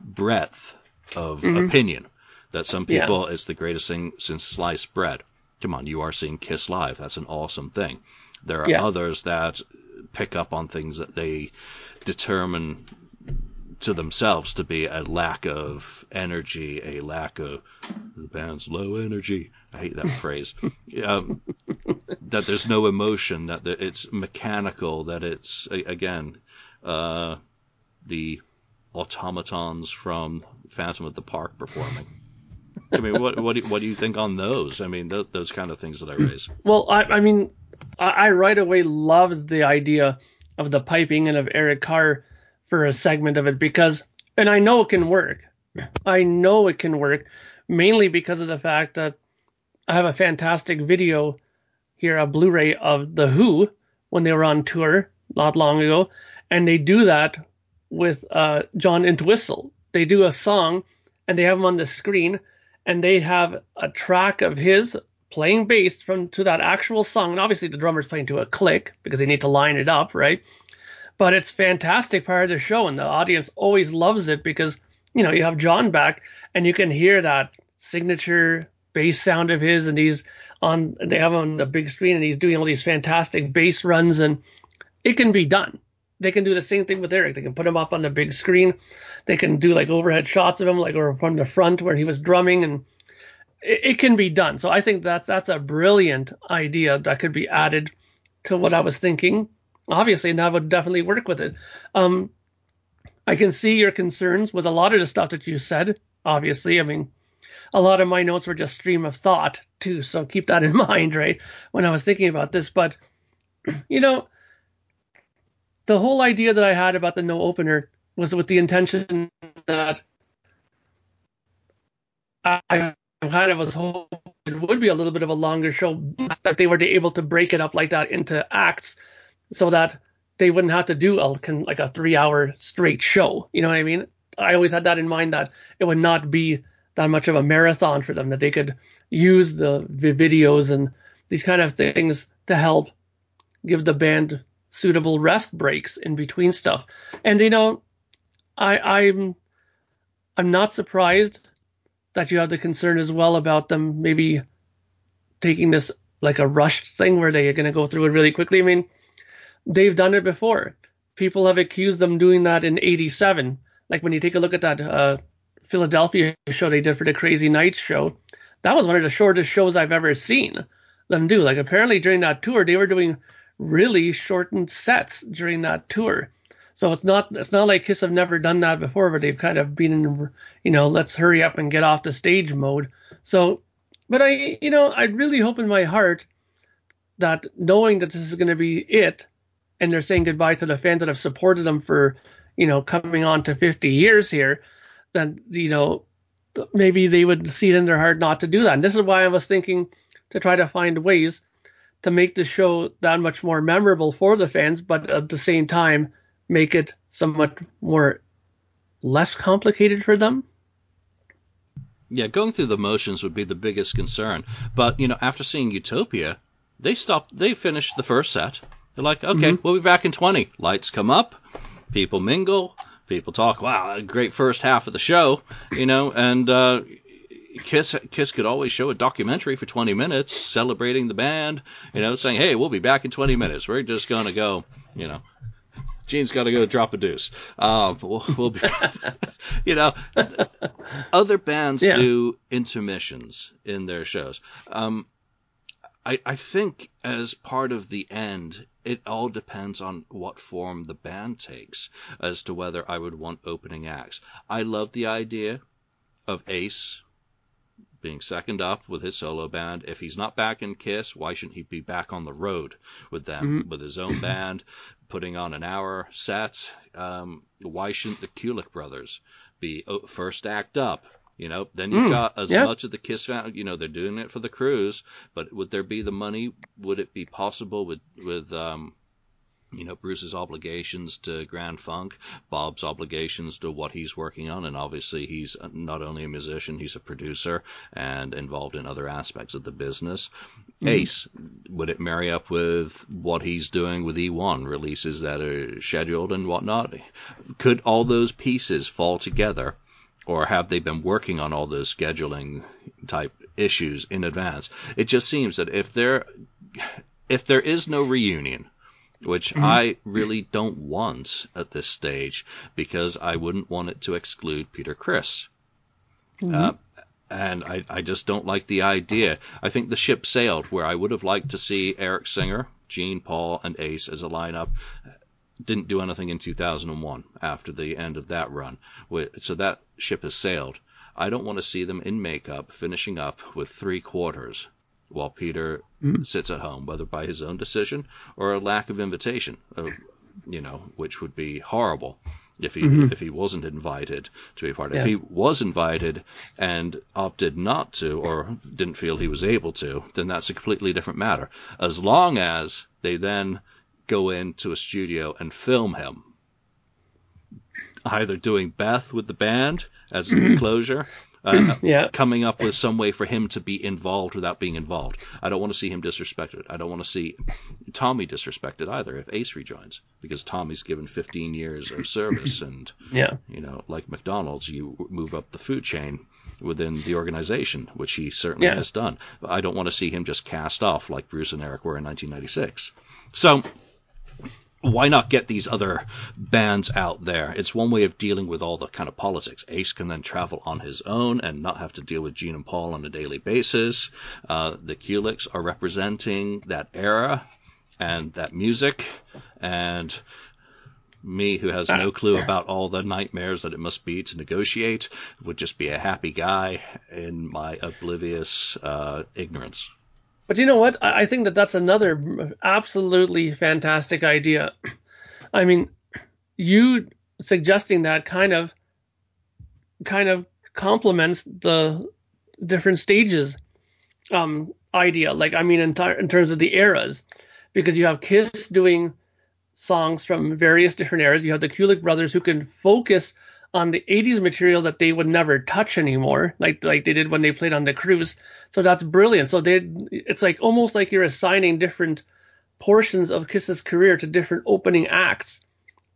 breadth of opinion that some Yeah. people it's the greatest thing since sliced bread. Come on, you are seeing Kiss live. That's an awesome thing. There are Yeah. others that pick up on things that they determine to themselves to be a lack of energy, a lack of the band's low energy. I hate that phrase. Um, that there's no emotion, that it's mechanical, that it's again uh, the automatons from Phantom of the Park performing. I mean, what what do, what do you think on those? I mean, th- those kind of things that I raise. Well, I, I mean, I, right away loved the idea of the piping and of Eric Carr for a segment of it because, and I know it can work. I know it can work mainly because of the fact that I have a fantastic video here, a Blu-ray of the Who when they were on tour not long ago, and they do that with uh, John Entwistle. They do a song and they have him on the screen, and they have a track of his playing bass from to that actual song. And obviously the drummer's playing to a click because they need to line it up, right? But it's fantastic part of the show, and the audience always loves it because you know you have John back, and you can hear that signature bass sound of his, and he's on. They have him on the big screen, and he's doing all these fantastic bass runs, and it can be done. They can do the same thing with Eric. They can put him up on the big screen. They can do like overhead shots of him, like or from the front where he was drumming, and it, can be done. So I think that's that's a brilliant idea that could be added to what I was thinking. Obviously, and that would definitely work with it. Um, I can see your concerns with a lot of the stuff that you said. Obviously, I mean, a lot of my notes were just stream of thought too, so keep that in mind, right? When I was thinking about this, but you know, the whole idea that I had about the no opener was with the intention that I kind of was hoping it would be a little bit of a longer show that they were able to break it up like that into acts so that they wouldn't have to do a like a three hour straight show. You know what I mean? I always had that in mind that it would not be that much of a marathon for them that they could use the vi- videos and these kind of things to help give the band suitable rest breaks in between stuff. And you know, I I'm I'm not surprised that you have the concern as well about them maybe taking this like a rushed thing where they are going to go through it really quickly. I mean, they've done it before. People have accused them doing that in 87. Like when you take a look at that uh, Philadelphia show they did for the Crazy Nights show. That was one of the shortest shows I've ever seen them do. Like apparently during that tour, they were doing really shortened sets during that tour. So it's not it's not like Kiss have never done that before, but they've kind of been in you know let's hurry up and get off the stage mode. So, but I you know I really hope in my heart that knowing that this is going to be it, and they're saying goodbye to the fans that have supported them for you know coming on to 50 years here, then you know maybe they would see it in their heart not to do that. And this is why I was thinking to try to find ways to make the show that much more memorable for the fans, but at the same time make it somewhat more less complicated for them. Yeah, going through the motions would be the biggest concern. But you know, after seeing Utopia, they stopped. They finished the first set. They're like, okay, mm-hmm. we'll be back in 20. Lights come up, people mingle, people talk. Wow, a great first half of the show, you know, and uh, Kiss Kiss could always show a documentary for 20 minutes celebrating the band, you know, saying, "Hey, we'll be back in 20 minutes. We're just gonna go, you know, Gene's got to go drop a deuce. Uh, we'll, we'll be, you know, other bands yeah. do intermissions in their shows. Um, I, I think as part of the end, it all depends on what form the band takes as to whether I would want opening acts. I love the idea of Ace being second up with his solo band. If he's not back in Kiss, why shouldn't he be back on the road with them, mm-hmm. with his own band, putting on an hour set? Um, why shouldn't the Kulick brothers be oh, first act up? You know, then you've mm, got as yep. much of the Kiss fan. You know, they're doing it for the cruise, but would there be the money? Would it be possible with with um, you know Bruce's obligations to Grand Funk, Bob's obligations to what he's working on, and obviously he's not only a musician, he's a producer and involved in other aspects of the business. Mm-hmm. Ace, would it marry up with what he's doing with E1 releases that are scheduled and whatnot? Could all those pieces fall together? Or have they been working on all those scheduling type issues in advance? It just seems that if there if there is no reunion, which mm-hmm. I really don't want at this stage because I wouldn't want it to exclude Peter Criss. Mm-hmm. Uh, and I, I just don't like the idea. I think the ship sailed where I would have liked to see Eric Singer, Gene, Paul, and Ace as a lineup. Didn't do anything in 2001 after the end of that run. So that ship has sailed. I don't want to see them in makeup finishing up with three quarters while Peter mm. sits at home, whether by his own decision or a lack of invitation, uh, you know, which would be horrible if he mm-hmm. if he wasn't invited to be a part. Yeah. If he was invited and opted not to or didn't feel he was able to, then that's a completely different matter. As long as they then go into a studio and film him either doing Beth with the band as a closure uh, yeah. coming up with some way for him to be involved without being involved. I don't want to see him disrespected. I don't want to see Tommy disrespected either if Ace rejoins because Tommy's given 15 years of service and yeah. you know like McDonald's you move up the food chain within the organization which he certainly yeah. has done. I don't want to see him just cast off like Bruce and Eric were in 1996. So why not get these other bands out there? It's one way of dealing with all the kind of politics. Ace can then travel on his own and not have to deal with Gene and Paul on a daily basis. Uh, the Kulicks are representing that era and that music, and me, who has no clue about all the nightmares that it must be to negotiate, would just be a happy guy in my oblivious uh, ignorance. But you know what? I think that that's another absolutely fantastic idea. I mean, you suggesting that kind of kind of complements the different stages um, idea. Like, I mean, in, in terms of the eras, because you have Kiss doing songs from various different eras. You have the Kulick brothers who can focus on the 80s material that they would never touch anymore, like like they did when they played on the cruise. So that's brilliant. So they it's like almost like you're assigning different portions of Kiss's career to different opening acts.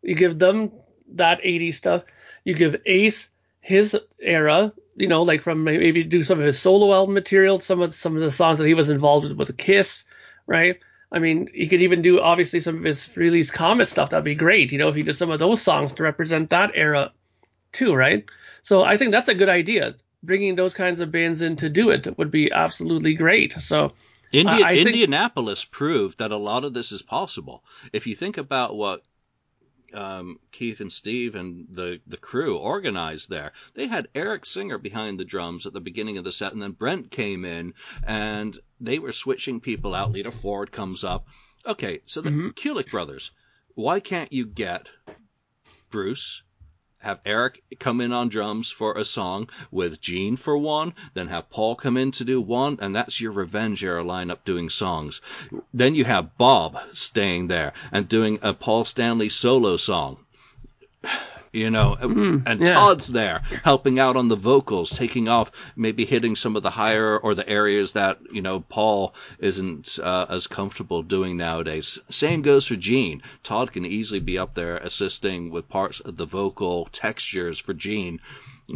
You give them that 80s stuff. You give Ace his era, you know, like from maybe do some of his solo album material, some of some of the songs that he was involved with with Kiss, right? I mean, he could even do obviously some of his Frehley's Comet stuff. That'd be great, you know, if he did some of those songs to represent that era too, right? So I think that's a good idea. Bringing those kinds of bands in to do it would be absolutely great. So Indi- I think- Indianapolis proved that a lot of this is possible. If you think about what um, Keith and Steve and the, the crew organized there, they had Eric Singer behind the drums at the beginning of the set, and then Brent came in and they were switching people out. Lita Ford comes up. Okay, so the Kulick brothers, why can't you get Bruce, have Eric come in on drums for a song with Gene for one, then have Paul come in to do one, and that's your Revenge era lineup doing songs. Then you have Bob staying there and doing a Paul Stanley solo song. You know, and yeah. Todd's there helping out on the vocals, taking off, maybe hitting some of the higher or the areas that, you know, Paul isn't uh, as comfortable doing nowadays. Same goes for Gene. Todd can easily be up there assisting with parts of the vocal textures for Gene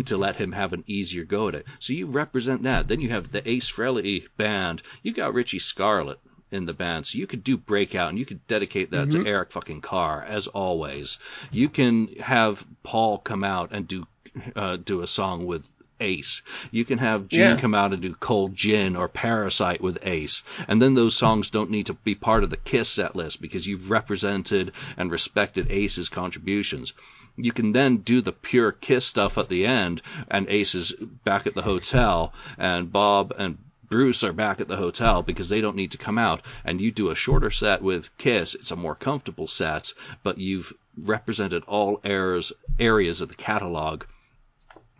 to let him have an easier go at it. So you represent that. Then you have the Ace Frehley band. You got Richie Scarlet in the band, so you could do breakout and you could dedicate that to Eric fucking Carr as always. You can have Paul come out and do uh, do a song with Ace. You can have Gene Yeah. come out and do Cold Gin or Parasite with Ace. And then those songs don't need to be part of the Kiss set list because you've represented and respected Ace's contributions. You can then do the pure Kiss stuff at the end, and Ace is back at the hotel, and Bob and Bruce are back at the hotel because they don't need to come out, and you do a shorter set with Kiss. It's a more comfortable set, but you've represented all areas areas of the catalog.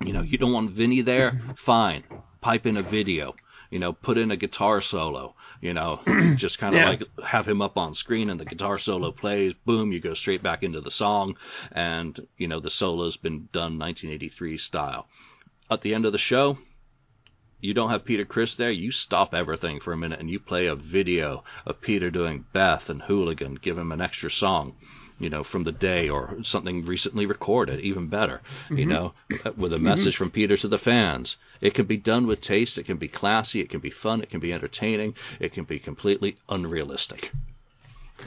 You know, you don't want Vinnie there, fine. Pipe in a video. You know, put in a guitar solo. You know, just kind of Yeah. like have him up on screen and the guitar solo plays. Boom, you go straight back into the song, and you know the solo's been done 1983 style. At the end of the show, you don't have Peter Criss there, you stop everything for a minute and you play a video of Peter doing Beth and Hooligan, give him an extra song, you know, from the day or something recently recorded, even better, you mm-hmm. know, with a message mm-hmm. from Peter to the fans. It can be done with taste, it can be classy, it can be fun, it can be entertaining, it can be completely unrealistic.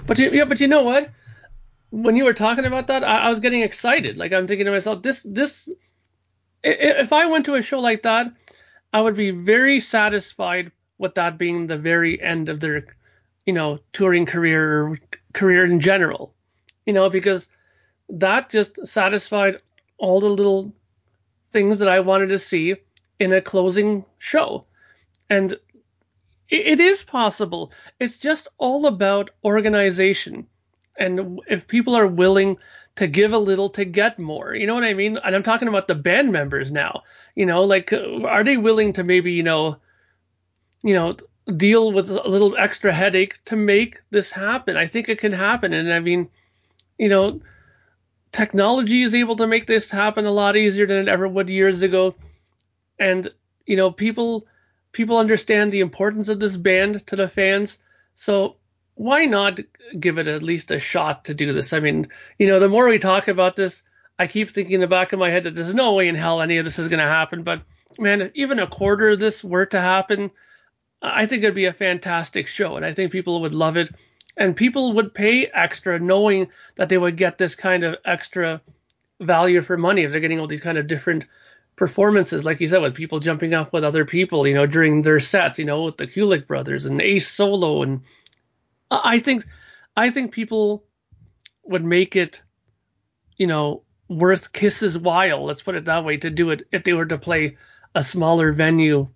But you, yeah, but you know what? When you were talking about that, I, I was getting excited. Like I'm thinking to myself, this this if I went to a show like that, I would be very satisfied with that being the very end of their, you know, touring career or career in general. You know, because that just satisfied all the little things that I wanted to see in a closing show. And it, it is possible. It's just all about organization. And if people are willing to give a little to get more, you know what I mean? And I'm talking about the band members now. You know, like, uh, are they willing to maybe, you know, you know, deal with a little extra headache to make this happen? I think it can happen. And I mean, you know, technology is able to make this happen a lot easier than it ever would years ago. And, you know, people people understand the importance of this band to the fans. So why not give it at least a shot to do this? I mean, you know, the more we talk about this, I keep thinking in the back of my head that there's no way in hell any of this is going to happen. But man, even a quarter of this were to happen, I think it'd be a fantastic show, and I think people would love it, and people would pay extra knowing that they would get this kind of extra value for money if they're getting all these kind of different performances, like you said, with people jumping off with other people, you know, during their sets, you know, with the Kulick brothers and Ace Solo, and I think, I think people would make it, you know, worth Kiss's while. Let's put it that way to do it if they were to play a smaller venue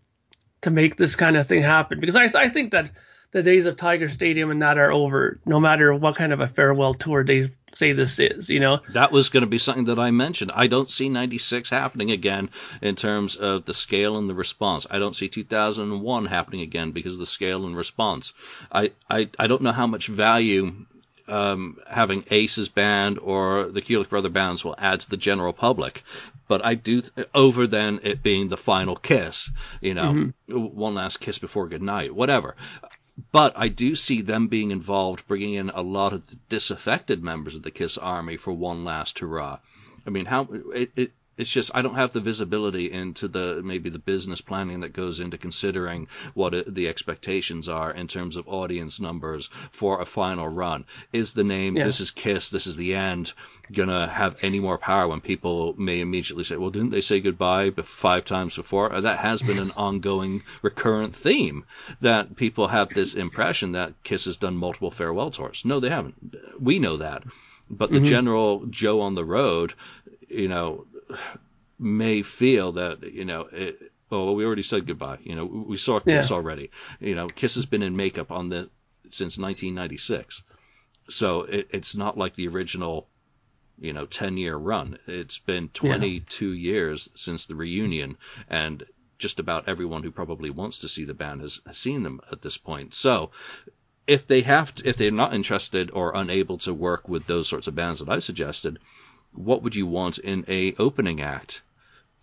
to make this kind of thing happen. Because I, I think that the days of Tiger Stadium and that are over, no matter what kind of a farewell tour they say this is, you know. That was going to be something that I mentioned. I don't see 96 happening again in terms of the scale and the response. I don't see 2001 happening again because of the scale and response. I, I, I don't know how much value um, having Ace's band or the Kulick Brother bands will add to the general public. But I do, th- over then it being the final kiss, you know, one last kiss before goodnight, whatever. But I do see them being involved, bringing in a lot of the disaffected members of the Kiss Army for one last hurrah. I mean, how it, it it's just I don't have the visibility into the maybe the business planning that goes into considering what it, the expectations are in terms of audience numbers for a final run. Is the name Yeah. this is Kiss, this is the end gonna have any more power when people may immediately say, well, didn't they say goodbye five times before? Uh, That has been an ongoing recurrent theme that people have this impression that Kiss has done multiple farewell tours. No, they haven't. We know that. But the general Joe on the road, you know, may feel that you know it, oh we already said goodbye you know we saw kiss Yeah. already. You know kiss has been in makeup on the since 1996 so it, it's not like the original you know 10 year run. It's been 22 years since the reunion and just about everyone who probably wants to see the band has, has seen them at this point. So if they have to, if they're not interested or unable to work with those sorts of bands that I suggested, what would you want in a opening act?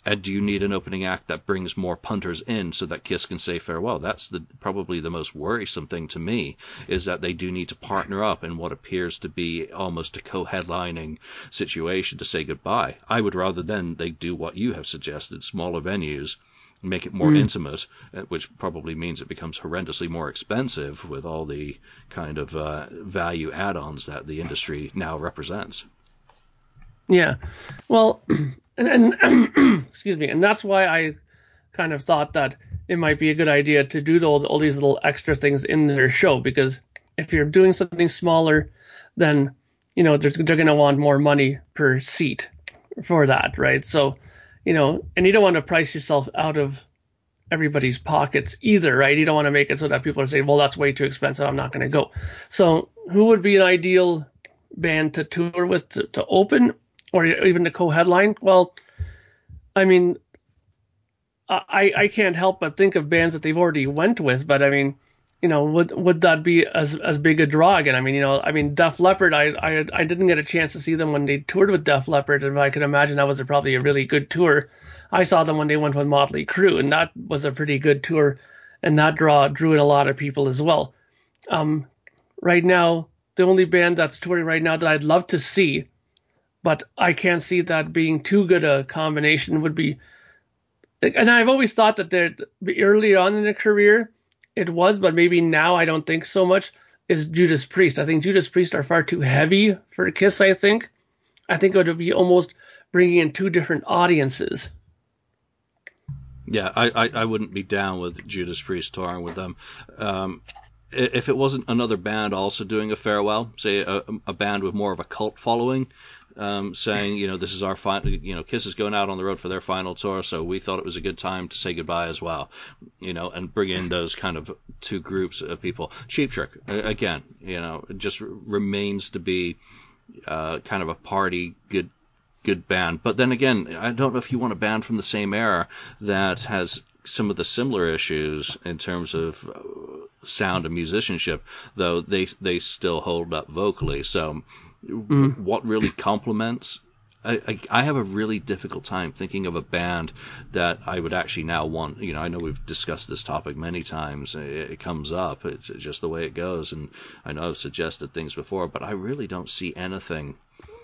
And do you need an opening act that brings more punters in so that Kiss can say farewell? That's the probably the most worrisome thing to me is that they do need to partner up in what appears to be almost a co-headlining situation to say goodbye. I would rather then they do what you have suggested, smaller venues, make it more intimate, uh, which probably means it becomes horrendously more expensive with all the kind of uh, value add-ons that the industry now represents. Yeah. Well, and, and excuse me, and that's why I kind of thought that it might be a good idea to do all, all these little extra things in their show because if you're doing something smaller, then you know there's, they're going to want more money per seat for that, right? So, you know, and you don't want to price yourself out of everybody's pockets either, right? You don't want to make it so that people are saying, well, that's way too expensive. I'm not going to go. So, who would be an ideal band to tour with to, to open or even the co-headline? Well, I mean, I I can't help but think of bands that they've already went with, but I mean, you know, would would that be as as big a draw again? I mean, you know, I mean, Def Leppard, I I I didn't get a chance to see them when they toured with Def Leppard, and I can imagine that was a, probably a really good tour. I saw them when they went with Motley Crue, and that was a pretty good tour, and that draw drew in a lot of people as well. Um, right now, the only band that's touring right now that I'd love to see, but I can't see that being too good a combination would be. And I've always thought that they're early on in their career, it was, but maybe now I don't think so much. Is Judas Priest? I think Judas Priest are far too heavy for Kiss. I think. I think it would be almost bringing in two different audiences. Yeah, I, I, I wouldn't be down with Judas Priest touring with them. Um, if it wasn't another band also doing a farewell, say a, a band with more of a cult following, um, saying, you know, this is our final, you know, Kiss is going out on the road for their final tour, so we thought it was a good time to say goodbye as well, you know, and bring in those kind of two groups of people. Cheap Trick, again, you know, just remains to be uh, kind of a party good good band. But then again, I don't know if you want a band from the same era that has some of the similar issues in terms of uh, sound and musicianship, though they they still hold up vocally. So, Mm. what really complements? I, I, have a really difficult time thinking of a band that I would actually now want. You know, I know we've discussed this topic many times. It, it comes up. It's just the way it goes, and I know I've suggested things before, but I really don't see anything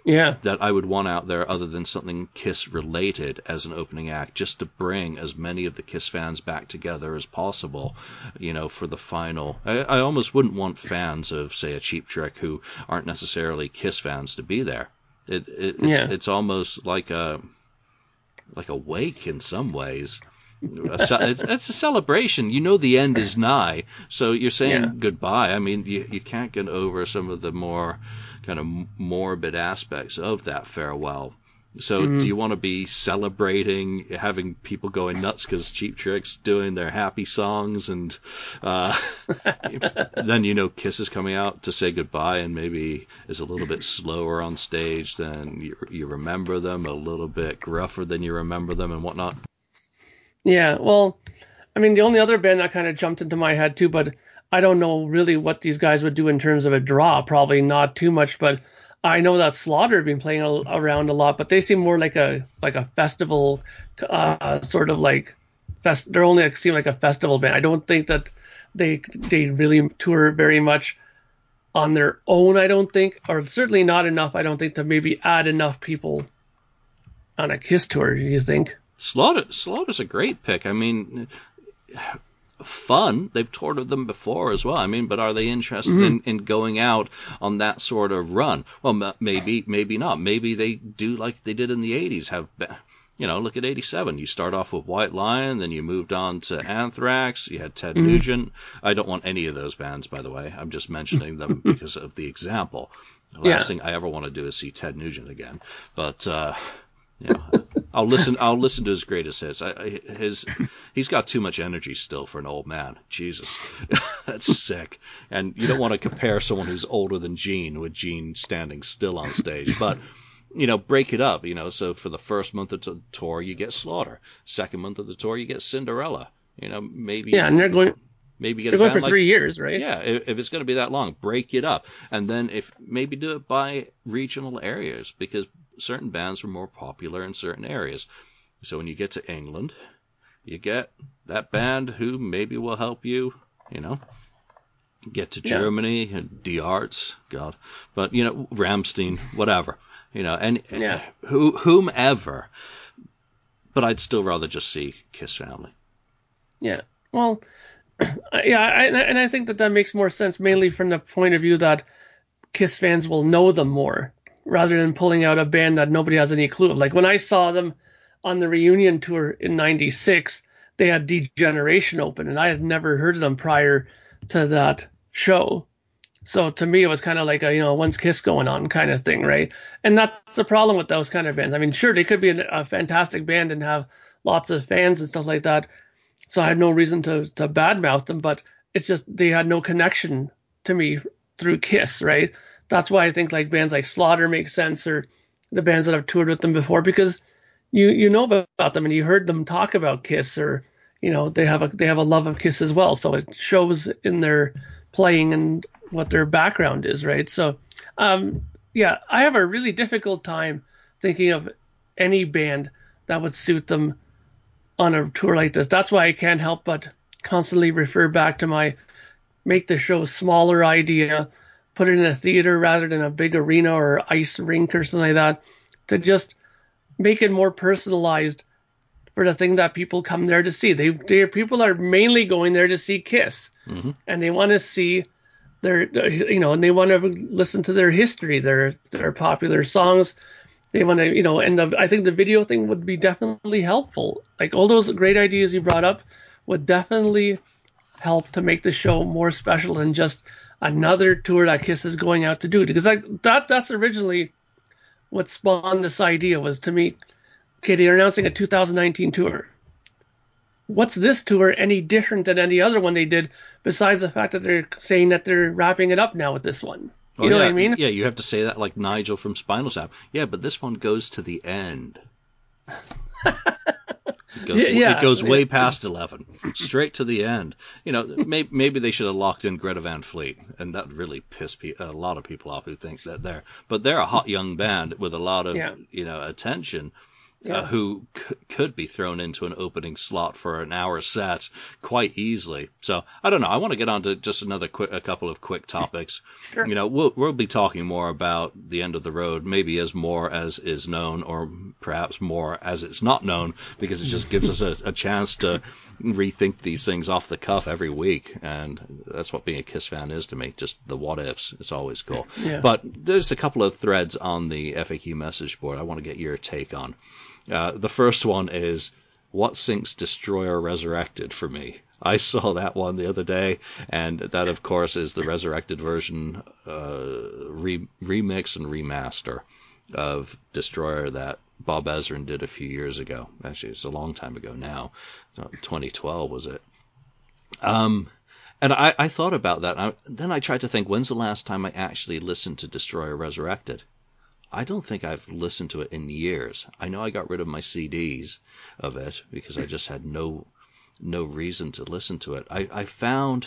Yeah. that I would want out there other than something Kiss related as an opening act, just to bring as many of the Kiss fans back together as possible, you know, for the final. I, I almost wouldn't want fans of, say, a Cheap Trick who aren't necessarily Kiss fans to be there. It, it it's, Yeah. it's almost like a like a wake in some ways. It's, it's a celebration. You know the end is nigh, so you're saying Yeah. goodbye. I mean, you you can't get over some of the more kind of morbid aspects of that farewell. So, do you want to be celebrating, having people going nuts because Cheap Trick's doing their happy songs, and uh, then you know Kiss is coming out to say goodbye, and maybe is a little bit slower on stage than you, you remember them, a little bit gruffer than you remember them, and whatnot. Yeah, well, I mean, the only other band that kind of jumped into my head too, but I don't know really what these guys would do in terms of a draw. Probably not too much, but I know that Slaughter have been playing a, around a lot, but they seem more like a like a festival, uh, sort of like fest. They're only like, seem like a festival band. I don't think that they they really tour very much on their own. I don't think, or certainly not enough. I don't think to maybe add enough people on a Kiss tour? Do you think? Slaughter Slaughter's a great pick. I mean, fun. They've toured with them before as well. I mean, but are they interested mm-hmm. in, in going out on that sort of run? Well, maybe, maybe not. Maybe they do like they did in the '80s. Have you know, look at '87. You start off with White Lion, then you moved on to Anthrax. You had Ted mm-hmm. Nugent. I don't want any of those bands, by the way. I'm just mentioning them because of the example. The last yeah. thing I ever want to do is see Ted Nugent again. But uh, yeah, I'll listen. I'll listen to his greatest hits. I, his he's got too much energy still for an old man. Jesus, that's sick. And you don't want to compare someone who's older than Gene with Gene standing still on stage, but you know, break it up. You know, so for the first month of the tour, you get Slaughter. Second month of the tour, you get Cinderella. You know, maybe. Yeah, and they're going. Maybe get they're going for like, three years, right? Yeah, if, if, it's going to be that long, break it up, and then if maybe do it by regional areas because certain bands were more popular in certain areas. So when you get to England, you get that band who maybe will help you, you know, get to Germany, and Die Ärzte, God, but you know, Rammstein, whatever, you know, and yeah. who whomever. But I'd still rather just see Kiss Family. Yeah. Well, yeah, I, and I think that that makes more sense mainly from the point of view that Kiss fans will know them more rather than pulling out a band that nobody has any clue of. Like when I saw them on the reunion tour in '96, they had D Generation open, and I had never heard of them prior to that show. So to me, it was kind of like a you know when's Kiss going on kind of thing, right? And that's the problem with those kind of bands. I mean, sure they could be a fantastic band and have lots of fans and stuff like that, so I had no reason to to badmouth them, but it's just they had no connection to me through Kiss, right? That's why I think like bands like Slaughter make sense or the bands that I've toured with them before because you you know about them and you heard them talk about Kiss or you know they have a they have a love of Kiss as well, so it shows in their playing and what their background is, right? So um, yeah, I have a really difficult time thinking of any band that would suit them on a tour like this. That's why I can't help but constantly refer back to my make the show smaller idea, put it in a theater rather than a big arena or ice rink or something like that, to just make it more personalized for the thing that people come there to see. They, they people are mainly going there to see Kiss, mm-hmm. and they want to see their, you know, and they want to listen to their history, their their popular songs, they want to, you know, and the, I think the video thing would be definitely helpful. Like all those great ideas you brought up would definitely help to make the show more special than just another tour that Kiss is going out to do. Because like that, that's originally what spawned this idea was to me, okay, they're announcing a 2019 tour. What's this tour any different than any other one they did besides the fact that they're saying that they're wrapping it up now with this one? You oh, know yeah. what I mean? Yeah, you have to say that like Nigel from Spinal Tap. Yeah, but this one goes to the end. It goes, yeah, it goes way past 11, straight to the end. You know, maybe, maybe they should have locked in Greta Van Fleet, and that really pissed pe- a lot of people off who think that they're. But they're a hot young band with a lot of, yeah. you know, attention yeah. uh, who c- could be thrown into an opening slot for an hour set quite easily. So I don't know. I want to get on to just another quick, a couple of quick topics. Sure. You know, we'll, we'll be talking more about the end of the road, maybe as more as is known, or perhaps more as it's not known, because it just gives us a, a chance to rethink these things off the cuff every week, and that's what being a Kiss fan is to me. Just the what ifs. It's always cool. Yeah. But there's a couple of threads on the FAQ message board I want to get your take on. Uh, the first one is what sinks Destroyer Resurrected for me. I saw that one the other day, and that of course is the resurrected version, uh, re- remix and remaster of Destroyer that Bob Ezrin did a few years ago. Actually, it's a long time ago now. 2012 was it? Um, and I, I thought about that. I, then I tried to think, when's the last time I actually listened to Destroyer Resurrected? I don't think I've listened to it in years. I know I got rid of my CDs of it because I just had no no reason to listen to it. I, I found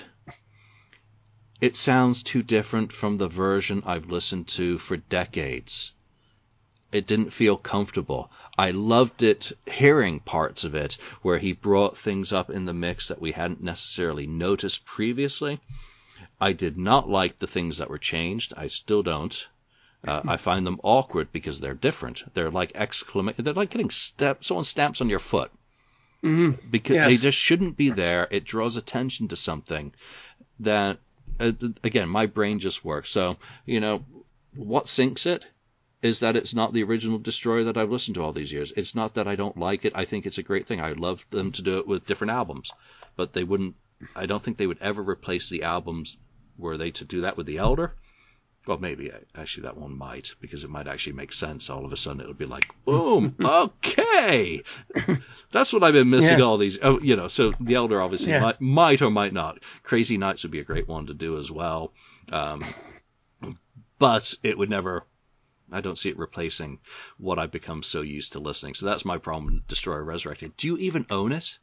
it sounds too different from the version I've listened to for decades. It didn't feel comfortable. I loved it hearing parts of it where he brought things up in the mix that we hadn't necessarily noticed previously. I did not like the things that were changed. I still don't. Uh, I find them awkward because they're different. They're like exclamation. They're like getting step. Someone stamps on your foot. Mm-hmm. Because Yes. they just shouldn't be there. It draws attention to something that, uh, again, my brain just works. So you know, what sinks it is that it's not the original Destroyer that I've listened to all these years. It's not that I don't like it. I think it's a great thing. I'd love them to do it with different albums, but they wouldn't. I don't think they would ever replace the albums. Were they to do that with the Elder? Well, maybe actually that one might because it might actually make sense. All of a sudden, it would be like, boom, okay, that's what I've been missing Yeah. all these. Oh, you know, so the Elder obviously Yeah. might, might or might not. Crazy Nights would be a great one to do as well, um, but it would never. I don't see it replacing what I've become so used to listening. So that's my problem. Destroyer Resurrected. Do you even own it?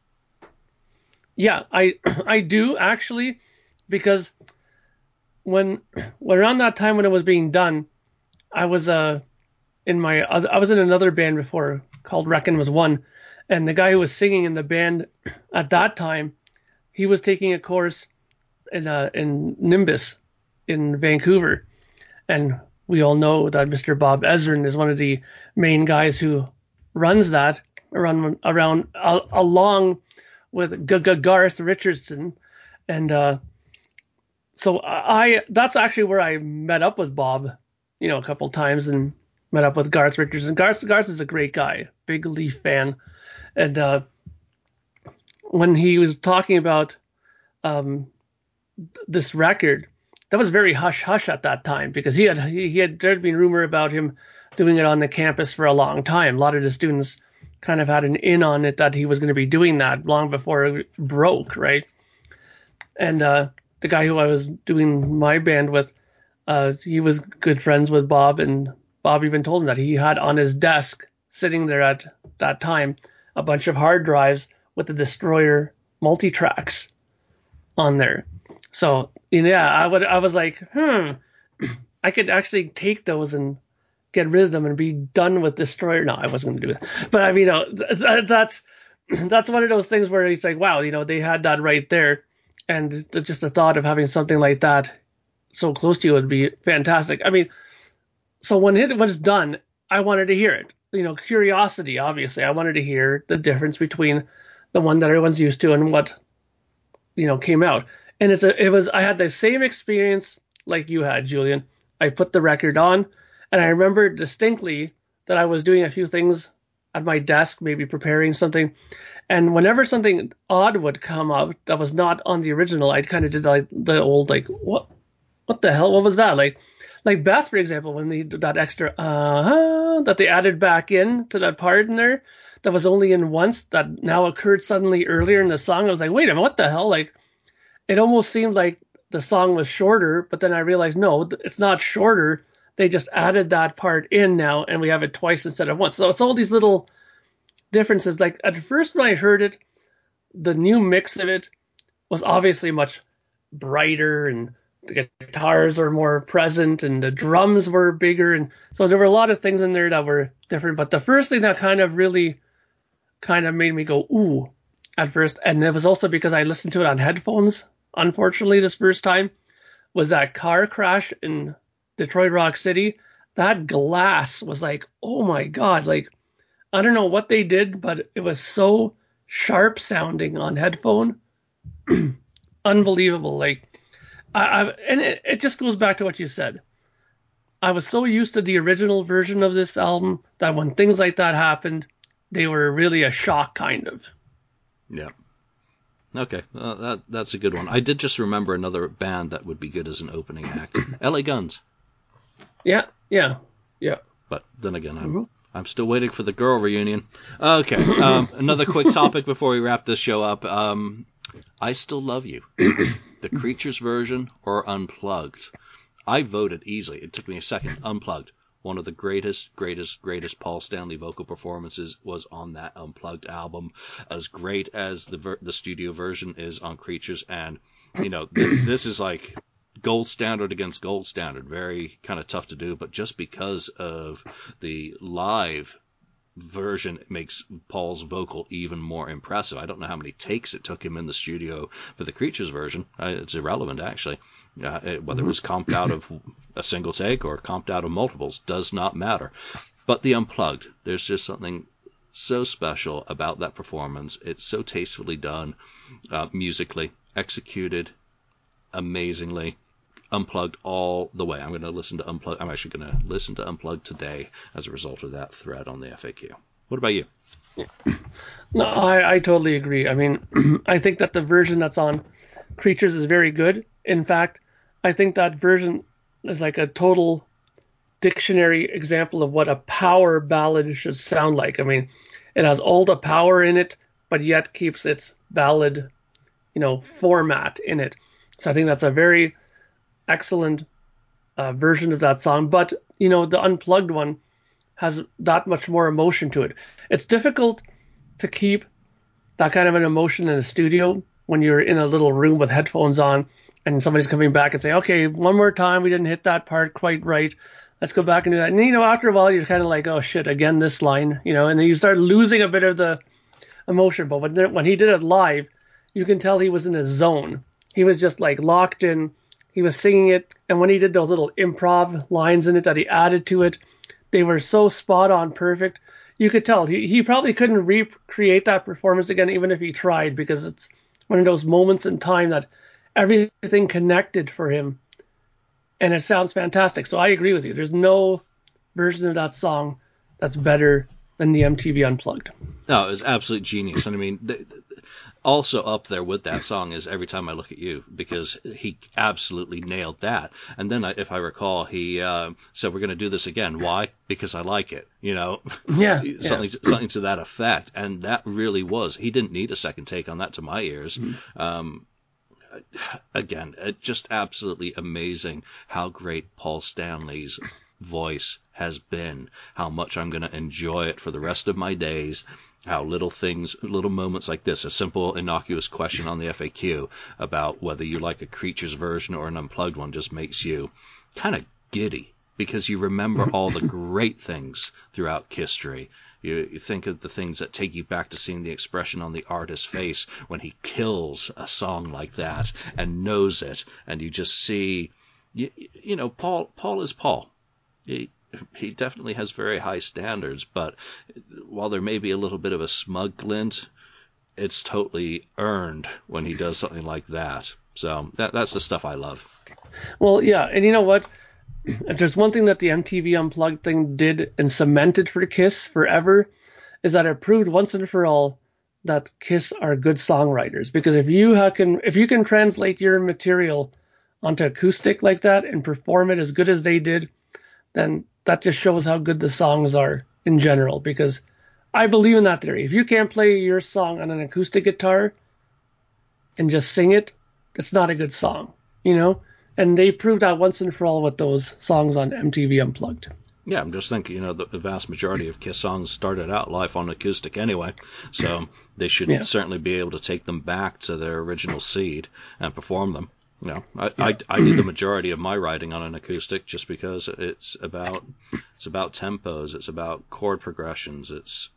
Yeah, I I do actually, because when around that time when it was being done, I was uh in my I was- in another band before called Reckon was one, and the guy who was singing in the band at that time, he was taking a course in uh in Nimbus in Vancouver, and we all know that Mr. Bob Ezrin is one of the main guys who runs that around around along with G- G- Garth Richardson, and uh, so I that's actually where I met up with Bob, you know, a couple times and met up with Garth Richardson. Garth Garth is a great guy, big Leaf fan, and uh, when he was talking about um, th- this record, that was very hush hush at that time because he had he, he had there'd been rumor about him doing it on the campus for a long time. A lot of the students kind of had an in on it that he was going to be doing that long before it broke, right? And uh, the guy who I was doing my band with, uh, he was good friends with Bob, and Bob even told him that he had on his desk, sitting there at that time, a bunch of hard drives with the Destroyer multi tracks on there. So yeah, I would I was like, hmm, I could actually take those and get rid of them and be done with Destroyer. No, I wasn't gonna do it, but I mean, you know, th- th- that's that's one of those things where it's like, wow, you know, they had that right there, and just the thought of having something like that so close to you would be fantastic. I mean, so when it was done, I wanted to hear it. You know, curiosity, obviously, I wanted to hear the difference between the one that everyone's used to and what you know came out. And it's a, it was I had the same experience like you had, Julian. I put the record on, and I remember distinctly that I was doing a few things at my desk, maybe preparing something. And whenever something odd would come up that was not on the original, I'd kind of did like the old like what what the hell what was that like like Beth for example when they did that extra uh that they added back in to that part in there that was only in once that now occurred suddenly earlier in the song. I was like, wait a minute, what the hell? Like it almost seemed like the song was shorter, but then I realized no, it's not shorter. They just added that part in now, and we have it twice instead of once. So it's all these little differences. Like at first when I heard it, the new mix of it was obviously much brighter, and the guitars were more present, and the drums were bigger, and so there were a lot of things in there that were different. But the first thing that kind of really kind of made me go ooh at first, and it was also because I listened to it on headphones. Unfortunately, this first time was that car crash in Detroit Rock City. That glass was like, oh my god, like I don't know what they did, but it was so sharp sounding on headphone. Unbelievable. Like I, I and it, it just goes back to what you said. I was so used to the original version of this album that when things like that happened, they were really a shock kind of. Yeah. Okay, uh, that that's a good one. I did just remember another band that would be good as an opening act. LA Guns. Yeah, yeah, yeah. But then again, I'm Mhm. I'm still waiting for the girl reunion. Okay, um, another quick topic before we wrap this show up. Um, I still love you. the Creatures version or unplugged? I voted easily. It took me a second. Unplugged. One of the greatest, greatest, greatest Paul Stanley vocal performances was on that unplugged album. As great as the ver- the studio version is on Creatures, and you know th- this is like gold standard against gold standard. Very kind of tough to do, but just because of the live version makes Paul's vocal even more impressive. I don't know how many takes it took him in the studio for the Creatures version. It's irrelevant actually. Uh, it, whether it was comped out of a single take or comped out of multiples does not matter. But the unplugged, there's just something so special about that performance. It's so tastefully done, uh, musically executed amazingly unplugged all the way. I'm going to listen to unplugged. I'm actually going to listen to unplugged today as a result of that thread on the FAQ. What about you? No, I, I totally agree. I mean, I think that the version that's on Creatures is very good. In fact, I think that version is like a total dictionary example of what a power ballad should sound like. I mean, it has all the power in it, but yet keeps its ballad, you know, format in it. So I think that's a very excellent uh, version of that song. But you know, the unplugged one has that much more emotion to it. It's difficult to keep that kind of an emotion in a studio when you're in a little room with headphones on and somebody's coming back and say, okay, one more time, we didn't hit that part quite right. Let's go back and do that. And you know, after a while, you're kind of like, oh shit, again this line, you know, and then you start losing a bit of the emotion. But when when he did it live, you can tell he was in his zone. He was just like locked in. He was singing it, and when he did those little improv lines in it that he added to it, they were so spot on, perfect. You could tell he, he probably couldn't recreate that performance again, even if he tried, because it's one of those moments in time that everything connected for him and it sounds fantastic. So I agree with you. There's no version of that song that's better than the MTV Unplugged. No, it was absolute genius. And I mean, also up there with that song is Every Time I Look at You, because he absolutely nailed that. And then, if I recall, he uh, said, We're going to do this again. Why? Because I like it. You know? Yeah. something, yeah. something to that effect. And that really was. He didn't need a second take on that to my ears. Mm-hmm. Um, again, just absolutely amazing how great Paul Stanley's voice has been, how much I'm going to enjoy it for the rest of my days, how little things, little moments like this, a simple innocuous question on the FAQ about whether you like a Creatures version or an unplugged one just makes you kind of giddy because you remember all the great things throughout history you, you think of the things that take you back to seeing the expression on the artist's face when he kills a song like that and knows it, and you just see, you, you know, Paul. Paul is Paul. He, he definitely has very high standards, but while there may be a little bit of a smug glint, it's totally earned when he does something like that. So that that's the stuff I love. Well, yeah, and you know what? if there's one thing that the MTV Unplugged thing did and cemented for Kiss forever, is that it proved once and for all that Kiss are good songwriters. Because if you can if you can translate your material onto acoustic like that and perform it as good as they did, then that just shows how good the songs are in general. Because I believe in that theory. If you can't play your song on an acoustic guitar and just sing it, it's not a good song. You know? and they proved that once and for all with those songs on MTV Unplugged. Yeah, I'm just thinking, you know, the, the vast majority of Kiss songs started out live on acoustic anyway, so they should yeah. certainly be able to take them back to their original seed and perform them. Know, I, yeah. I, I do the majority of my writing on an acoustic just because it's about it's about tempos, it's about chord progressions, it's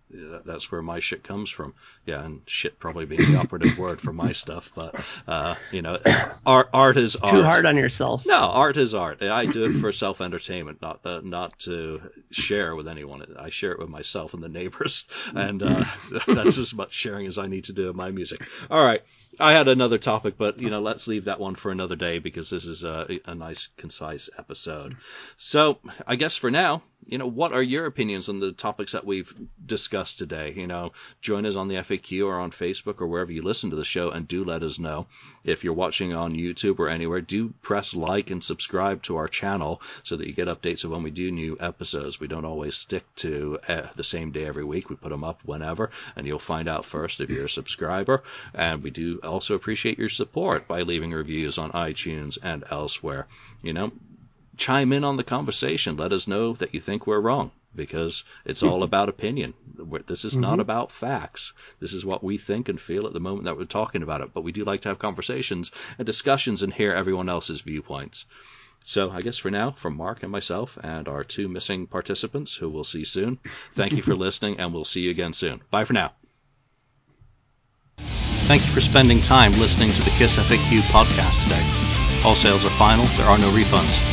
that's where my shit comes from. Yeah, and shit probably being the operative word for my stuff, but uh, you know, art art is art. Too hard on yourself. No, art is art. I do it for self entertainment, not uh, not to share with anyone. I share it with myself and the neighbors, and uh, that's as much sharing as I need to do of my music. All right, I had another topic, but you know, let's leave that one for another day because this is a, a nice, concise episode. So I guess for now you know, what are your opinions on the topics that we've discussed today? You know, join us on the FAQ or on Facebook or wherever you listen to the show and do let us know. If you're watching on YouTube or anywhere, do press like and subscribe to our channel so that you get updates of when we do new episodes. We don't always stick to uh, the same day every week. We put them up whenever, and you'll find out first if you're a subscriber. And we do also appreciate your support by leaving reviews on iTunes and elsewhere. You know, chime in on the conversation. Let us know that you think we're wrong because it's all about opinion. This is mm-hmm. not about facts. This is what we think and feel at the moment that we're talking about it. But we do like to have conversations and discussions and hear everyone else's viewpoints. So I guess for now, from Mark and myself and our two missing participants, who we'll see soon, thank you for listening, and we'll see you again soon. Bye for now. Thank you for spending time listening to the KISS FAQ podcast today. All sales are final, there are no refunds.